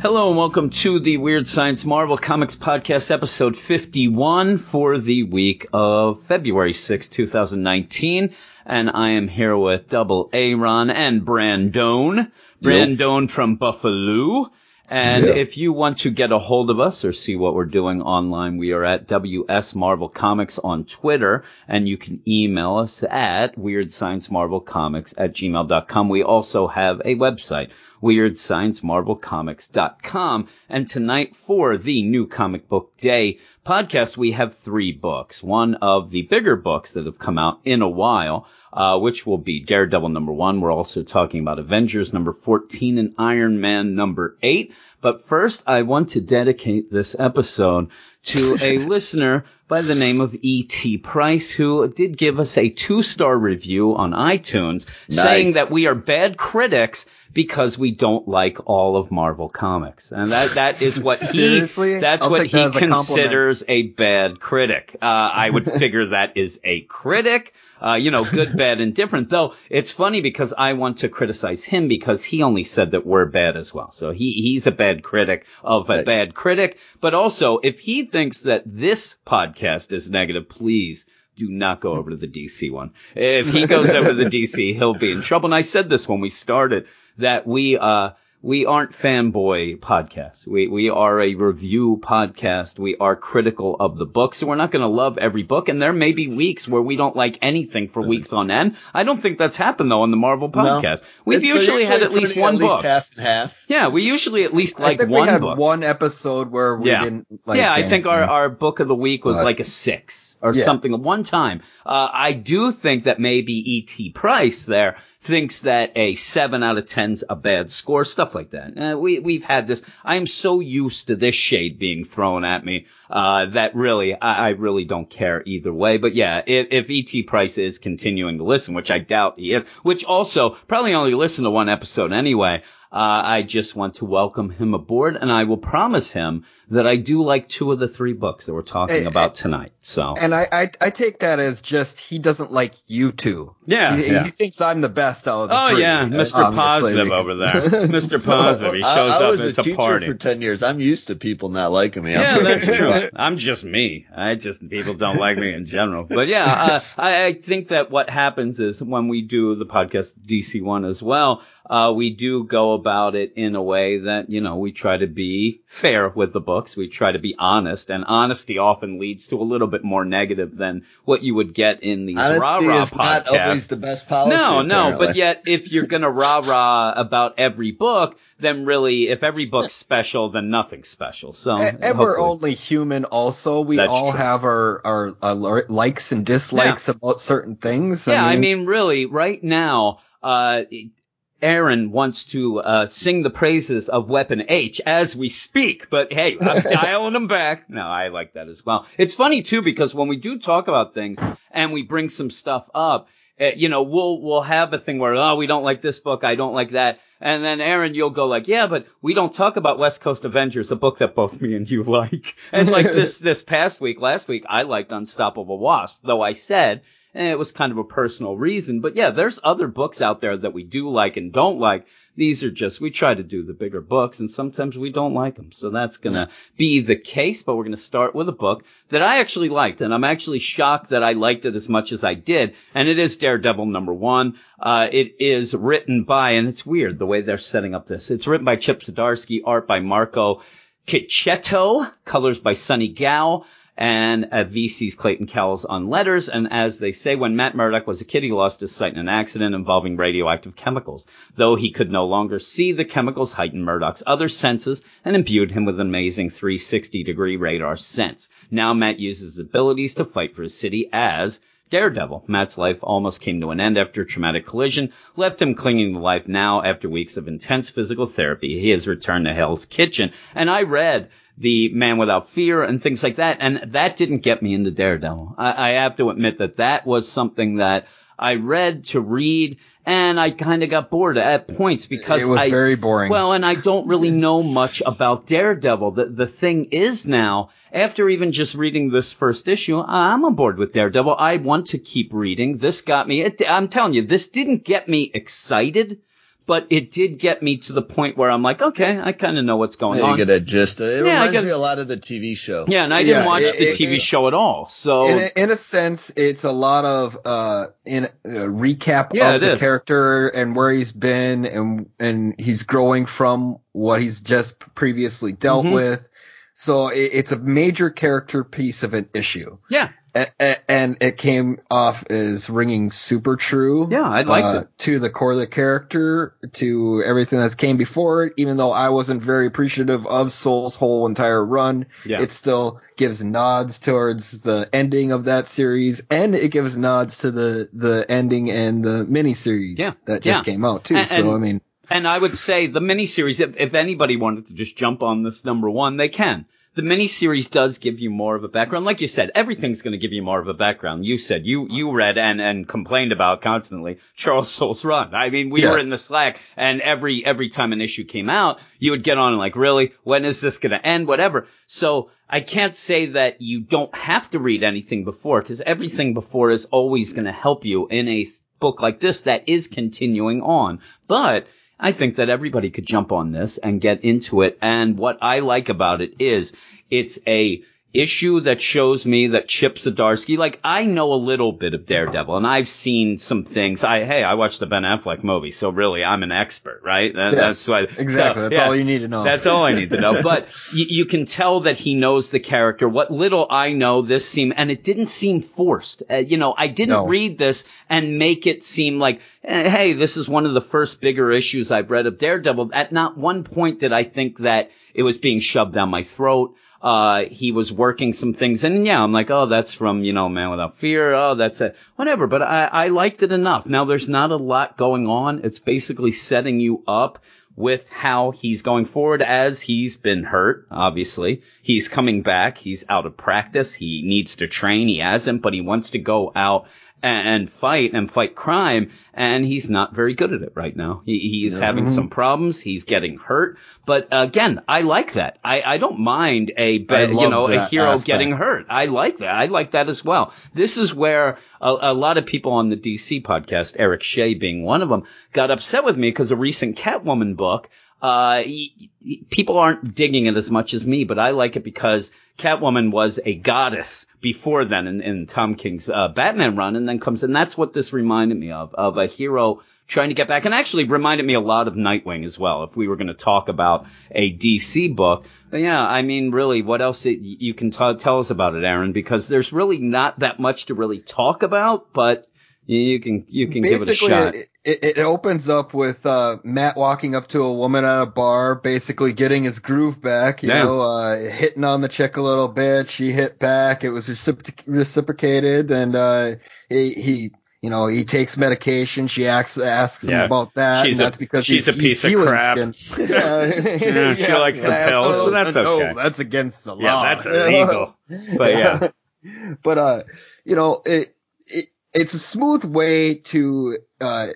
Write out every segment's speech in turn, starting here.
Hello and welcome to the Weird Science Marvel Comics Podcast, episode 51 for the week of February 6, 2019. And I am here with Double Aaron and Brandon. Brandon from Buffalo. And Yep. if you want to get a hold of us or see what we're doing online, we are at WS Marvel Comics on Twitter, and you can email us at weirdsciencemarvelcomics at gmail.com. We also have a website, weirdsciencemarvelcomics.com. And tonight for the new comic book day podcast, we have three books. One of the bigger books that have come out in a while, uh, which will be Daredevil number one. We're also talking about Avengers number 14 and Iron Man number eight. But first, I want to dedicate this episode to a listener by the name of E.T. Price, who did give us a two star review on iTunes saying that we are bad critics because we don't like all of Marvel comics. And that, that is what he, that's I'll what take that he a considers a bad critic. Uh, I would figure that is a critic. Uh, you know, good, bad, and different. Though it's funny because I want to criticize him because he only said that we're bad as well. So he he's a bad critic of a Nice. bad critic. But also, if he thinks that this podcast is negative, please do not go over to the DC one. If he goes over to the DC, he'll be in trouble. And I said this when we started that we uh we aren't fanboy podcasts. We we are a review podcast. We are critical of the books. So we're not going to love every book. And there may be weeks where we don't like anything for weeks on end. I don't think that's happened though on the Marvel podcast. We've They're usually had at least one at book. least half and half. Yeah, we usually at least I like think one we had book. one episode where we Yeah. didn't like yeah, I think our, our book of the week was Uh, like a six or yeah. something at one time. Uh, I do think that maybe E.T. Price there thinks that a seven out of ten's a bad score, stuff like that. Uh, we, we've had this. I am so used to this shade being thrown at me, uh, that really, I, I really don't care either way. But yeah, if, if E.T. Price is continuing to listen, which I doubt he is, which also probably only listen to one episode anyway, uh, I just want to welcome him aboard, and I will promise him that I do like two of the three books that we're talking about tonight. So and I, I I take that as just he doesn't like you two. yeah, he, yeah. he thinks I'm the best out of the Oh three, yeah, Mr. Positive because- over there, Mr. Positive. He shows I, I up. was and It's a a teacher party. for ten years. I'm used to people not liking me. Yeah, I'm that's true. I'm just me. I just people don't like me in general. But yeah, uh, I, I think that what happens is when we do the podcast DC one as well, uh, we do go about it in a way that you know we try to be fair with the books. We try to be honest, and honesty often leads to a little bit more negative than what you would get in these rah Honesty rah is not always podcasts. the best policy. No, no, but yet if you're gonna rah rah about every book, then really, if every book's special, then nothing's special. So A- And we're only human. Also, we That's all true. have our, our our likes and dislikes about certain things. Yeah, I mean, really, right now, uh, Aaron wants to uh, sing the praises of Weapon H as we speak, but hey, I'm dialing him back. No, I like that as well. It's funny too because when we do talk about things and we bring some stuff up, uh, you know, we'll we'll have a thing where oh, we don't like this book, I don't like that, and then Aaron, you'll go like, yeah, but we don't talk about West Coast Avengers, a book that both me and you like, and like this this past week, last week, I liked Unstoppable Wasp, though I said. And it was kind of a personal reason. But yeah, there's other books out there that we do like and don't like. These are just, we try to do the bigger books and sometimes we don't like them. So that's going to be the case, but we're going to start with a book that I actually liked. And I'm actually shocked that I liked it as much as I did. And it is Daredevil number one. Uh, it is written by, and it's weird the way they're setting up this. It's written by Chip Zdarsky, art by Marco Checchetto, colors by Sunny Gho and uh, VC's Clayton Cowles on letters. And as they say, when Matt Murdock was a kid, he lost his sight in an accident involving radioactive chemicals. Though he could no longer see, the chemicals heightened Murdock's other senses and imbued him with an amazing 360 degree radar sense. Now Matt uses his abilities to fight for his city as Daredevil. Matt's life almost came to an end after a traumatic collision, left him clinging to life now after weeks of intense physical therapy. He has returned to Hell's Kitchen. And I read the Man Without Fear and things like that, and that didn't get me into Daredevil. I, I have to admit that that was something that I read to read, and I kind of got bored at points because it was I, very boring. well, and I don't really know much about Daredevil. The the thing is now, after even just reading this first issue, I'm on board with Daredevil. I want to keep reading. This got me. It, I'm telling you, this didn't get me excited, but it did get me to the point where I'm like, okay, I kind of know what's going Yeah, on. you get a gist. It Yeah, I reminds get- me a lot of the TV show. yeah, and I didn't Yeah, watch it- the it- TV it- show at all. So in a, in a sense, it's a lot of uh, in a recap Yeah, of the is. character and where he's been, and and he's growing from what he's just previously dealt Mhm. with. So it, it's a major character piece of an issue, yeah, a, a, and it came off as ringing super true. yeah, I liked uh, it. to the core of the character, to everything that came before it. Even though I wasn't very appreciative of Soule's whole entire run, Yeah. it still gives nods towards the ending of that series, and it gives nods to the the ending and the miniseries Yeah. that just Yeah. came out too. And- so I mean, And I would say the miniseries, if, if anybody wanted to just jump on this number one, they can. The miniseries does give you more of a background. Like you said, everything's going to give you more of a background. You said you, you read and, and complained about constantly Charles Soule's run. I mean, we were in the Slack and every, every time an issue came out, you would get on and like, really? When is this going to end? Whatever. So I can't say that you don't have to read anything before because everything before is always going to help you in a book like this that is continuing on. But I think that everybody could jump on this and get into it. And what I like about it is it's a issue that shows me that Chip Zdarsky, like I know a little bit of Daredevil and I've seen some things. I, hey, I watched the Ben Affleck movie. So really I'm an expert, right? That, Yes, that's why. exactly. so, That's yeah. all you need to know. That's all I need to know. But you, you can tell that he knows the character. What little I know, this seemed, and it didn't seem forced. Uh, you know, I didn't No. read this and make it seem like, eh, hey, this is one of the first bigger issues I've read of Daredevil. At not one point did I think that it was being shoved down my throat. Uh, he was working some things and yeah, I'm like, oh, that's from, you know, Man Without Fear. Oh, that's it. Whatever. But I, I liked it enough. Now there's not a lot going on. It's basically setting you up with how he's going forward as he's been hurt, obviously. He's coming back. He's out of practice. He needs to train. He hasn't, but he wants to go out and, fight and fight crime. And he's not very good at it right now. He, he's having some problems. He's getting hurt. But again, I like that. I, I don't mind a, be- you know, a hero aspect. getting hurt. I like that. I like that as well. This is where a, a lot of people on the DC podcast, Eric Shea being one of them, got upset with me because a recent Catwoman book, uh, people aren't digging it as much as me, but I like it because Catwoman was a goddess before then in, in Tom King's uh, Batman run, and then comes, and that's what this reminded me of, of a hero trying to get back, and actually reminded me a lot of Nightwing as well. If we were going to talk about a DC book, yeah, I mean, really, what else it, you can t- tell us about it, Aaron? Because there's really not that much to really talk about, but you can you can give it a shot. it, it, opens up with uh, Matt walking up to a woman at a bar, basically getting his groove back. You Yeah. know, uh, hitting on the chick a little bit. She hit back. It was recipro- reciprocated, and uh, he, he, you know, he takes medication. She asks asks him about that, She's and a- that's because she's he's, a piece of crap. Yeah, Yeah, she likes the pills, but that's no, that's against the law. yeah, that's illegal. But yeah, but uh, you know, it it's a smooth way to uh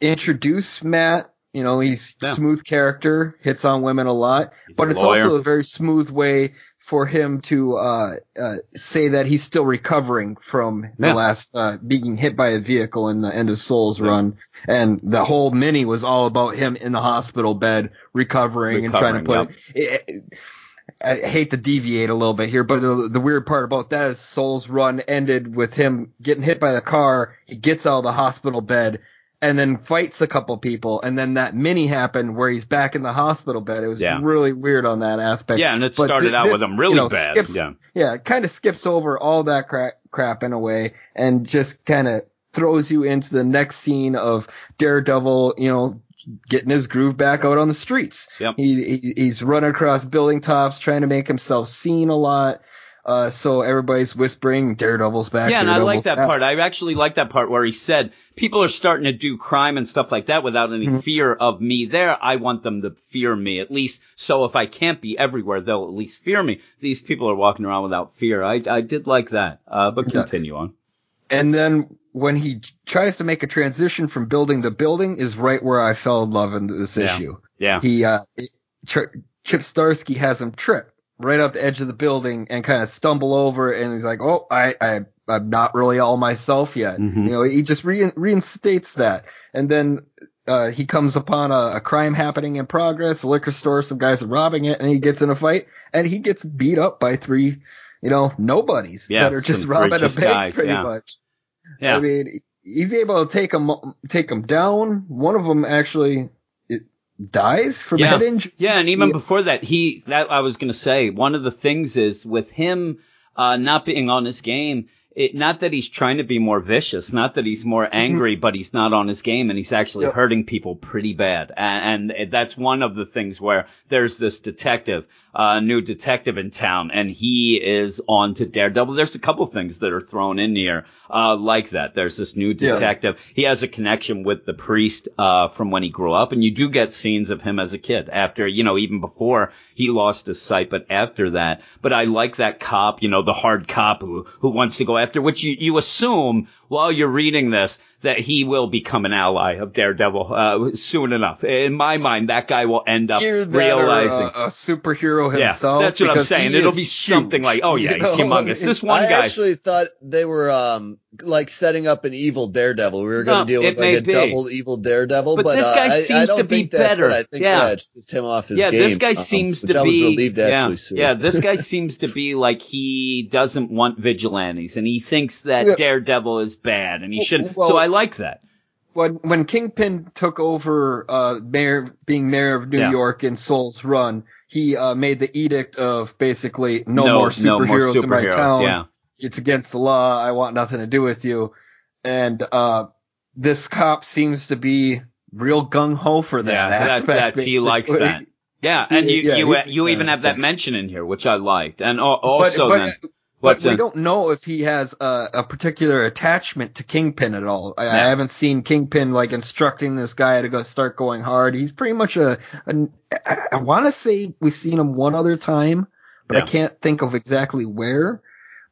introduce Matt. You know, he's Yeah. smooth character, hits on women a lot, He's but a it's lawyer. also a very smooth way for him to uh, uh say that he's still recovering from Yeah. the last uh being hit by a vehicle in the end of Soule's run, and the whole mini was all about him in the hospital bed recovering, and trying to Recovering, put it, it- I hate to deviate a little bit here, but the, the weird part about that is Soule's run ended with him getting hit by the car. He gets out of the hospital bed and then fights a couple people, and then that mini happened where he's back in the hospital bed. It was Yeah. really weird on that aspect. yeah, and it But started thi- out with him really you know, bad. skips- yeah, Yeah, kind of skips over all that crap, crap in a way and just kind of throws you into the next scene of Daredevil, you know, getting his groove back out on the streets. Yep. He, he he's running across building tops trying to make himself seen a lot. Uh, so everybody's whispering Daredevil's back. yeah, and I like that back. part. I actually like that part where he said people are starting to do crime and stuff like that without any Mhm. fear of me there. I want them to fear me at least. So if I can't be everywhere, they'll at least fear me. These people are walking around without fear. I I did like that. Uh, but Yeah. continue on. And then when he tries to make a transition from building to building is right where I fell in love in this Yeah. issue. Yeah, he uh Tri- Chip Zdarsky has him trip right off the edge of the building and kind of stumble over and he's like, "Oh, I I I'm not really all myself yet." Mhm. You know, he just re- reinstates that. And then uh, he comes upon a, a crime happening in progress, a liquor store, some guys are robbing it, and he gets in a fight, and he gets beat up by three, you know, nobodies Yeah, that are just robbing a bank, guys, pretty yeah. much. Yeah. I mean, he's able to take them take them down. One of them actually it dies from Yeah. head injury. Yeah, and even before that, he that I was going to say one of the things is with him uh, not being on his game. It, not that he's trying to be more vicious, not that he's more angry, but he's not on his game and he's actually Yep. hurting people pretty bad. And, and that's one of the things where there's this detective, uh, new detective in town, and he is on to Daredevil. There's a couple things that are thrown in here, uh, like that. There's this new Yeah. detective. He has a connection with the priest, uh, from when he grew up, and you do get scenes of him as a kid after, you know, even before he lost his sight, but after that. But I like that cop, you know, the hard cop who, who wants to go after, which you, you assume while you're reading this that he will become an ally of Daredevil, uh, soon enough. In my mind, that guy will end up Either that or realizing. a, a superhero yeah, himself. that's what I'm saying. It'll be something like, oh yeah, you he's know? humongous. This one I guy. actually thought they were um like setting up an evil Daredevil. We were going No, to deal with like a be. double evil Daredevil, But but, this uh, guy I- I seems to be better. I think Yeah. yeah, it's just him off his yeah, game. this guy um, seems to be. relieved to yeah, see. yeah, this guy seems to be like he doesn't want vigilantes, and he thinks that Yeah. Daredevil is bad, and he Well- shouldn't. well- so I like that. when when Kingpin took over uh mayor being mayor of New Yeah. York in Soule's Run, he uh made the edict of basically no, more superheroes no more in my town. Yeah, It's against the law. I want nothing to do with you. And uh this cop seems to be real gung ho for that yeah, that, aspect. he likes that. Yeah, and you Yeah, you you even have that mention in here, which I liked, and al- But, also but, then but we in, don't know if he has a, a particular attachment to Kingpin at all. I, I haven't seen Kingpin like instructing this guy to go start going hard. He's pretty much a. a I, I want to say we've seen him one other time, but Yeah. I can't think of exactly where.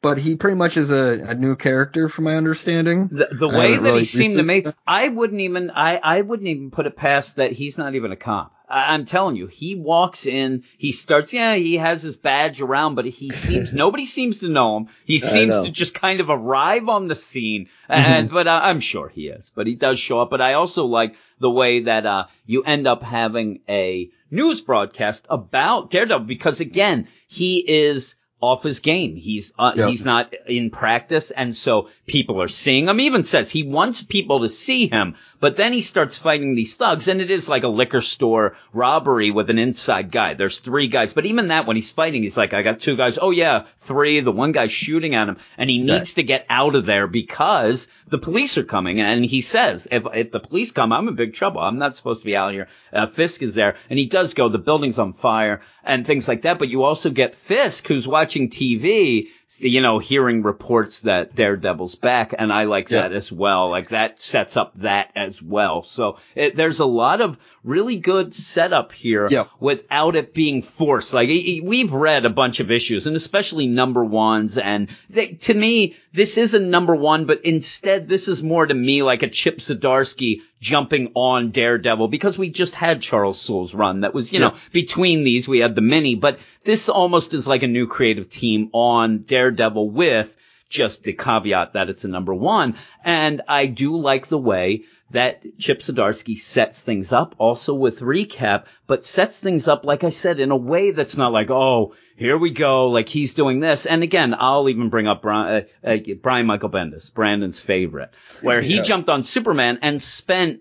But he pretty much is a, a new character, from my understanding. the, the way that really he seemed to me, that. I wouldn't even, I, I wouldn't even put it past that he's not even a cop. I, I'm telling you, he walks in, he starts, yeah, he has his badge around, but he seems, nobody seems to know him. He seems to just kind of arrive on the scene, and, but uh, I'm sure he is, but he does show up. But I also like the way that, uh, you end up having a news broadcast about Daredevil because again, he is, off his game. He's uh, Yeah. he's not in practice, and so people are seeing him. He even says he wants people to see him, but then he starts fighting these thugs, and it is like a liquor store robbery with an inside guy. There's three guys, but even that when he's fighting, he's like, I got two guys. Oh yeah, three. The one guy's shooting at him, and he Yeah. needs to get out of there because the police are coming. And he says, if if the police come, I'm in big trouble. I'm not supposed to be out here. Uh, Fisk is there, and he does go. The building's on fire and things like that. But you also get Fisk, who's watching TV, you know, hearing reports that Daredevil's back, and I like Yeah. that as well. Like that sets up that as well. So it, there's a lot of really good setup here Yeah. without it being forced. Like i- i- we've read a bunch of issues, and especially number ones, and they, to me, this is a number one, but instead, this is more to me like a Chip Zdarsky jumping on Daredevil because we just had Charles Soule's run that was, you know, between these we had the mini, but this almost is like a new creative team on Daredevil with just the caveat that it's a number one. And I do like the way that Chip Zdarsky sets things up also with recap, but sets things up, like I said, in a way that's not like, oh, here we go, like he's doing this. And again, I'll even bring up Brian, uh, uh, Brian Michael Bendis, Brandon's favorite, where he Yeah. jumped on Superman and spent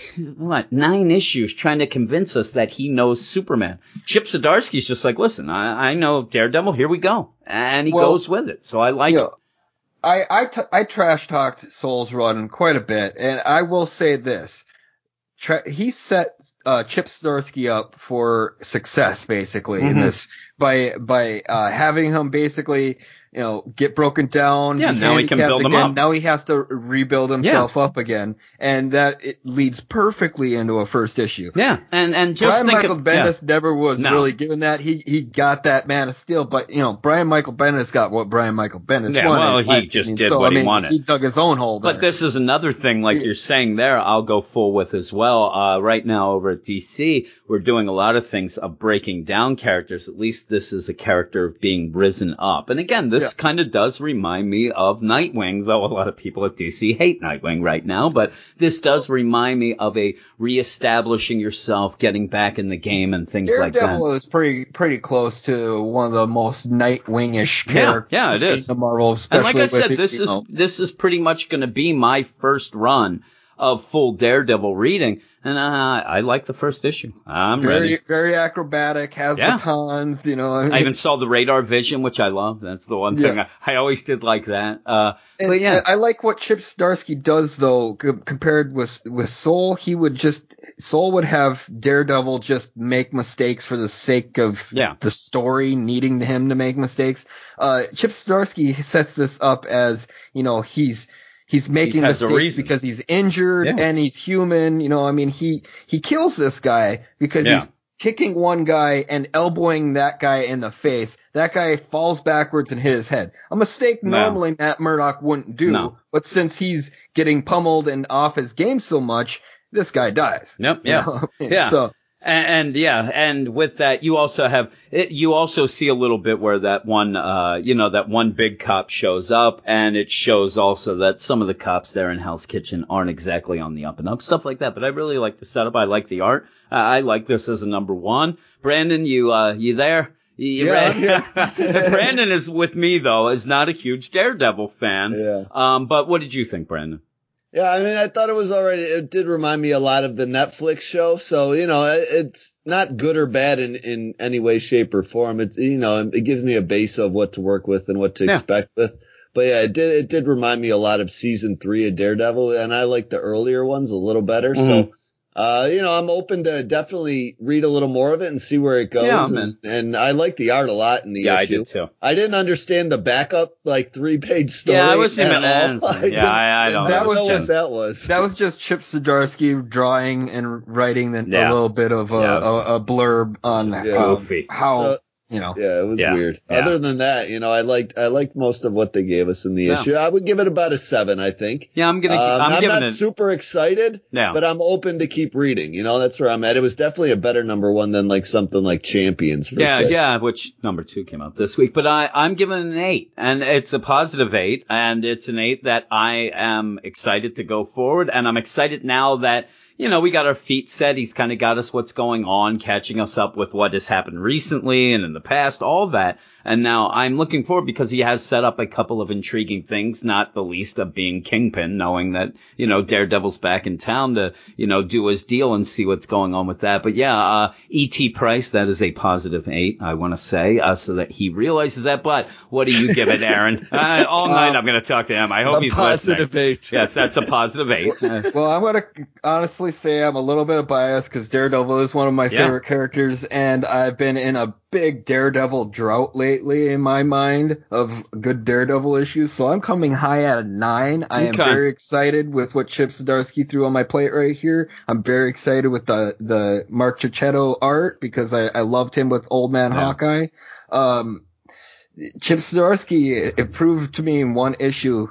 what nine issues trying to convince us that he knows Superman. Chip Zdarsky's just like, listen, I, I know Daredevil. Here we go, and he Well, goes with it. So I like Yeah. it. I I, t- I trash talked Soule's Run quite a bit, and I will say this: Tra- he set uh, Chip Zdarsky up for success, basically, in Mhm. this by by uh, having him basically, you know, get broken down. Yeah, now he can build him again. up. Now he has to rebuild himself up again, and that it leads perfectly into a first issue. Yeah, and and just Brian think Michael of, yeah. Bendis never was No. really given that. He he got that Man of Steel, but you know Brian Michael Bendis got what Brian Michael Bendis Yeah, wanted. well, he just opinion. did so, what I he wanted. He dug his own hole. But this is another thing, like Yeah. you're saying there, I'll go full with as well. Uh, right now over at DC, we're doing a lot of things of breaking down characters. At least this is a character being risen up. And again, this kind of does remind me of Nightwing, though a lot of people at DC hate Nightwing right now, but this does remind me of a reestablishing yourself, getting back in the game and things like that. Daredevil is pretty pretty close to one of the most Nightwing-ish Yeah, characters yeah, it in the Marvel. Especially And like I said, this is know. this is pretty much going to be my first run of full Daredevil reading, and uh, I like the first issue. I'm very ready. very acrobatic, has Yeah. batons, you know. I mean, I even saw the radar vision, which I love. That's the one thing Yeah. I, I always did like that. Uh, And but yeah, I I like what Chip Zdarsky does though, c- compared with with Soule. He would just Soule would have Daredevil just make mistakes for the sake of Yeah. the story needing him to make mistakes. Uh, Chip Zdarsky sets this up as you know he's he's making mistakes because he's injured Yeah. and he's human. You know, I mean he he kills this guy because Yeah. he's kicking one guy and elbowing that guy in the face. That guy falls backwards and hit his head. A mistake No. normally Matt Murdock wouldn't do, No. but since he's getting pummeled and off his game so much, this guy dies. Yep, You yeah. know? Yeah. So And, and yeah, and with that, you also have it, you also see a little bit where that one, uh, you know, that one big cop shows up, and it shows also that some of the cops there in Hell's Kitchen aren't exactly on the up and up, stuff like that. But I really like the setup. I like the art. Uh, I like this as a number one. Brandon, you, uh, you there? You Yeah? I'm. Brandon is with me though, is not a huge Daredevil fan. Yeah. Um, but what did you think, Brandon? Yeah, I mean, I thought it was already, it did remind me a lot of the Netflix show. So, you know, it's not good or bad in, in any way, shape or form. It's, you know, it gives me a base of what to work with and what to Yeah. expect with. But yeah, it did, it did remind me a lot of season three of Daredevil and I like the earlier ones a little better. Mhm. So, uh, you know, I'm open to definitely read a little more of it and see where it goes. Yeah, and, and I like the art a lot in the yeah, I did too. I didn't understand the backup like three page story. Yeah, I wasn't even. at all. yeah, didn't- I, I don't. That I was know just- what that was. that was just Chip Zdarsky drawing and writing the, Yeah. a little bit of a, Yeah, was- a, a blurb on Yeah. um, how So- you know. Yeah, it was Yeah. weird. Yeah. Other than that, you know, I liked I liked most of what they gave us in the Yeah. issue. I would give it about a seven, I think. Yeah, I'm gonna. Um, I'm, I'm, not it. super excited, Yeah. but I'm open to keep reading. You know, that's where I'm at. It was definitely a better number one than like something like Champions. For Yeah, say. yeah, which number two came out this week, but I, I'm giving it an eight, and it's a positive eight, and it's an eight that I am excited to go forward, and I'm excited now that, you know, we got our feet set. He's kind of got us what's going on, catching us up with what has happened recently and in the past, all that. And now I'm looking forward because he has set up a couple of intriguing things, not the least of being Kingpin, knowing that, you know, Daredevil's back in town to, you know, do his deal and see what's going on with that. But yeah, uh, E.T. Price, that is a positive eight, I want to say, uh, so that he realizes that. But what do you give it, Aaron? uh, all night I'm going to talk to him. I hope he's positive listening. eight. Yes, that's a positive eight. Uh, Well, I'm gonna honestly say I'm a little bit biased because Daredevil is one of my Yeah. favorite characters, and I've been in a big Daredevil drought lately in my mind of good Daredevil issues. So I'm coming high at a nine. I am Okay. very excited with what Chip Zdarsky threw on my plate right here. I'm very excited with the the Mark Checchetto art because I, I loved him with Old Man Yeah. Hawkeye. Um, Chip Zdarsky, it, it proved to me in one issue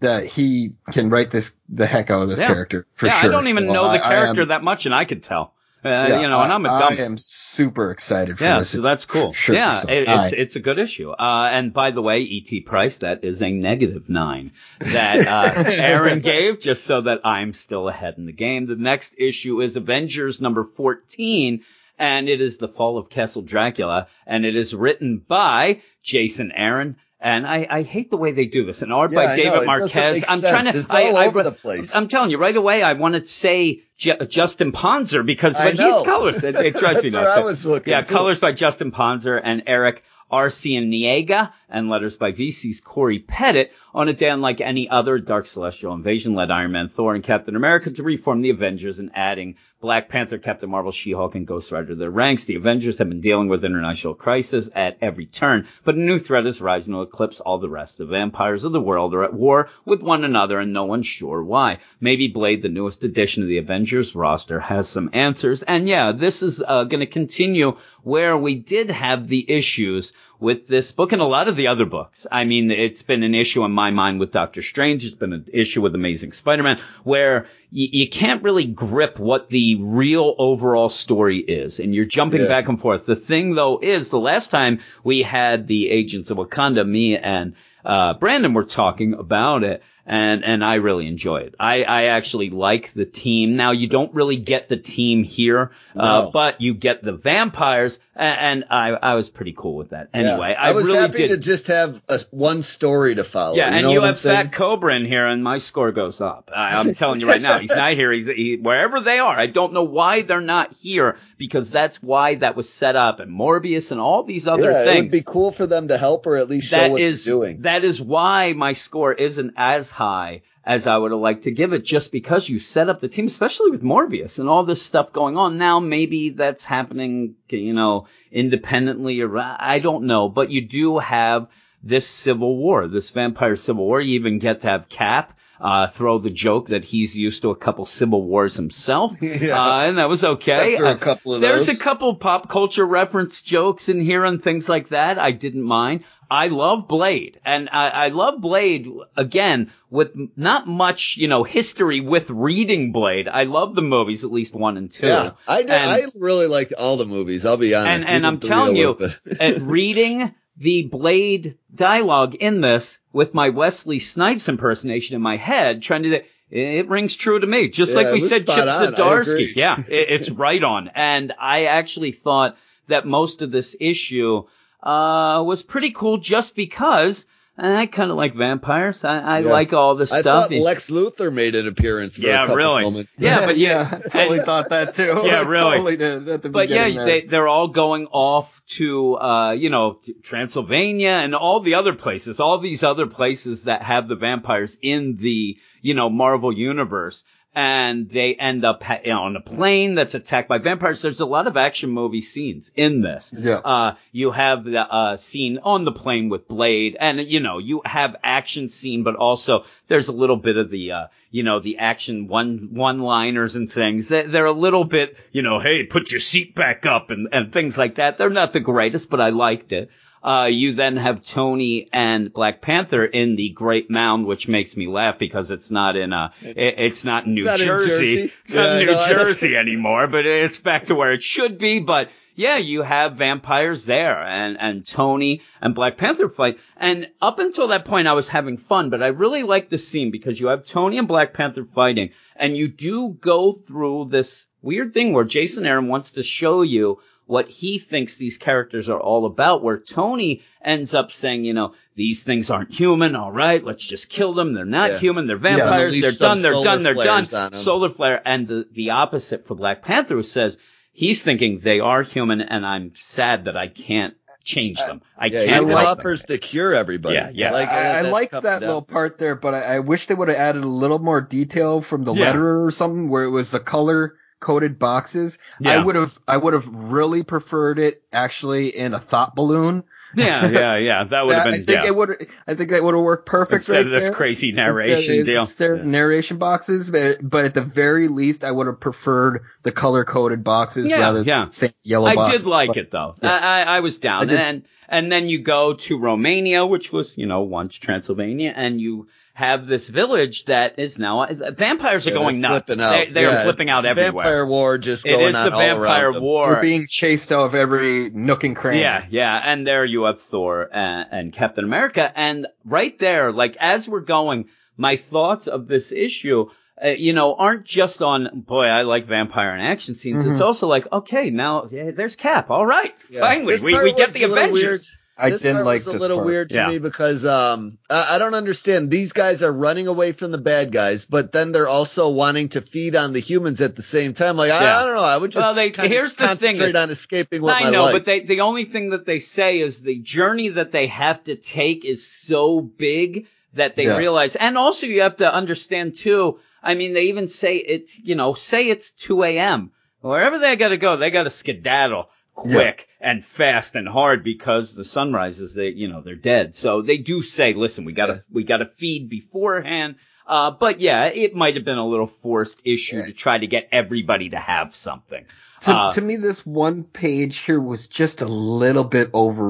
that he can write this the heck out of this Yeah. character for yeah, sure. I don't even So know I- the character am- that much, and I could tell. Uh, yeah, you know, and I'm a I, dumb. I am super excited for that. Yeah, this. so that's cool. Sure, yeah, so it, I- it's it's a good issue. Uh, and by the way, E.T. Price, that is a negative nine that uh, Aaron gave, just so that I'm still ahead in the game. The next issue is Avengers number 14, and it is the Fall of Castle Dracula, and it is written by Jason Aaron. And I, I hate the way they do this. And art Yeah, by I David Marquez. I'm sense. trying to. It's I, all I- over the place. I'm telling you right away. I want to say J- Justin Ponsor because but he's colors. It, it drives me nuts. I was looking, yeah, too. colors by Justin Ponsor and Erick Arciniega, and letters by VC's Cory Petit. On a day unlike any other, Dark Celestial Invasion led Iron Man, Thor, and Captain America to reform the Avengers and adding Black Panther, Captain Marvel, She-Hulk, and Ghost Rider their ranks. The Avengers have been dealing with international crisis at every turn, but a new threat is rising to eclipse all the rest. The vampires of the world are at war with one another, and no one's sure why. Maybe Blade, the newest addition to the Avengers roster, has some answers. And yeah, this is uh, going to continue where we did have the issues with this book, and a lot of the other books. I mean, it's been an issue in my mind with Doctor Strange. It's been an issue with Amazing Spider-Man where you, you can't really grip what the real overall story is. And you're jumping Yeah. back and forth. The thing though is the last time we had the Agents of Wakanda, me and uh, Brandon were talking about it, and and I really enjoy it. I I actually like the team. Now you don't really get the team here, uh, but you get the vampires, and, and I I was pretty cool with that. Anyway, Yeah. I, I was really happy did. to just have a, one story to follow. yeah, you and know you what I'm have saying? Fat Cobra in here, and my score goes up. I, I'm telling you right now, he's not here. He's he, wherever they are. I don't know why they're not here because that's why that was set up, and Morbius and all these other yeah, things. it would be cool for them to help or at least show That what is they're doing. that is why my score isn't as high as I would have liked to give it, just because you set up the team, especially with Morbius and all this stuff going on. Now maybe that's happening, you know, independently or I don't know, but you do have this civil war, this vampire civil war. You even get to have Cap. Uh, throw the joke that he's used to a couple civil wars himself, Yeah. uh, and that was okay. After Uh, a couple of there's those. a couple pop culture reference jokes in here and things like that. I didn't mind. I love Blade, and I, I love Blade again with not much, you know, history with reading Blade. I love the movies, at least one and two. Yeah, I. And- I really liked all the movies. I'll be honest. And- and I'm telling you. At uh, reading the Blade dialogue in this with my Wesley Snipes impersonation in my head, trying to. It rings true to me, just Yeah, like we said, Chip on. Zdarsky. Yeah, it, it's right on. And I actually thought that most of this issue uh, was pretty cool, just because I kind of like vampires. I, I Yeah. like all this I stuff. thought Lex Luthor made an appearance for Yeah, a couple really. moments. Yeah, but yeah, I totally and- thought that too. Yeah, really. totally did at the but yeah, beginning there. they, they're all going off to, uh, you know, Transylvania and all the other places, all these other places that have the vampires in the, you know, Marvel universe. And they end up ha- on a plane that's attacked by vampires. There's a lot of action movie scenes in this. Yeah. Uh, you have the, uh, scene on the plane with Blade and, you know, you have action scene, but also there's a little bit of the, uh, you know, the action one, one-liners and things. They, they're a little bit, you know, hey, put your seat back up and, and things like that. They're not the greatest, but I liked it. Uh, you then have Tony and Black Panther in the Great Mound, which makes me laugh because it's not in, uh, it, it's not New not Jersey. Jersey. It's not Yeah, in New no, Jersey anymore, but it's back to where it should be. But yeah, you have vampires there and, and Tony and Black Panther fight. And up until that point, I was having fun, but I really like the scene because you have Tony and Black Panther fighting and you do go through this weird thing where Jason Aaron wants to show you what he thinks these characters are all about, where Tony ends up saying, you know, these things aren't human, all right, let's just kill them. They're not Yeah. human, they're vampires, unleash they're done, they're done, they're done. flares on 'em. Solar flare. And the, the opposite for Black Panther who says, he's thinking they are human and I'm sad that I can't change them. I Yeah, can't even like offers to cure everybody. Yeah, yeah. Like, uh, I, I like that down. little part there, but I, I wish they would have added a little more detail from the Yeah. letter or something where it was the color coded boxes. Yeah. I would have I would have really preferred it actually in a thought balloon. Yeah, yeah, yeah. That would have been. I think yeah. it would I think that would have worked perfect Instead right of this there. crazy narration Instead- deal. instead of narration boxes, but, but at the very least, I would have preferred the color coded boxes Yeah, rather yeah. than yellow I boxes. did like But- it though. Yeah. I, I, was down. I. And and then you go to Romania, which was, you know, once Transylvania, and you have this village that is now vampires are Yeah, going they're nuts. flipping out. They, they are flipping out everywhere. Vampire war just it going is on the all vampire around them. war. We're being chased out of every nook and cranny. Yeah, yeah, and there you have Thor and, and Captain America, and right there, like as we're going, my thoughts of this issue, uh, you know, aren't just on boy, I like vampire and action scenes. It's Mhm. also like, okay, now yeah, there's Cap. All right, Yeah. finally, This we, we get the a little Avengers. Weird. I this didn't part like was a this little part. weird to Yeah. me because um I, I don't understand. These guys are running away from the bad guys, but then they're also wanting to feed on the humans at the same time. Like Yeah. I, I don't know. I would just Well, they- kinda here's the thing is- on escaping with I my know, life. but they the only thing that they say is the journey that they have to take is so big that they Yeah. realize, and also you have to understand too. I mean, they even say it's you know, say it's two a.m. Wherever they got to go, they got to skedaddle quick and fast and hard because the sun rises. They you know they're dead. So they do say, listen, we got to Yeah. we got to feed beforehand. Uh, but yeah, it might have been a little forced issue to try to get everybody to have something. To, Uh, to me, this one page here was just a little bit over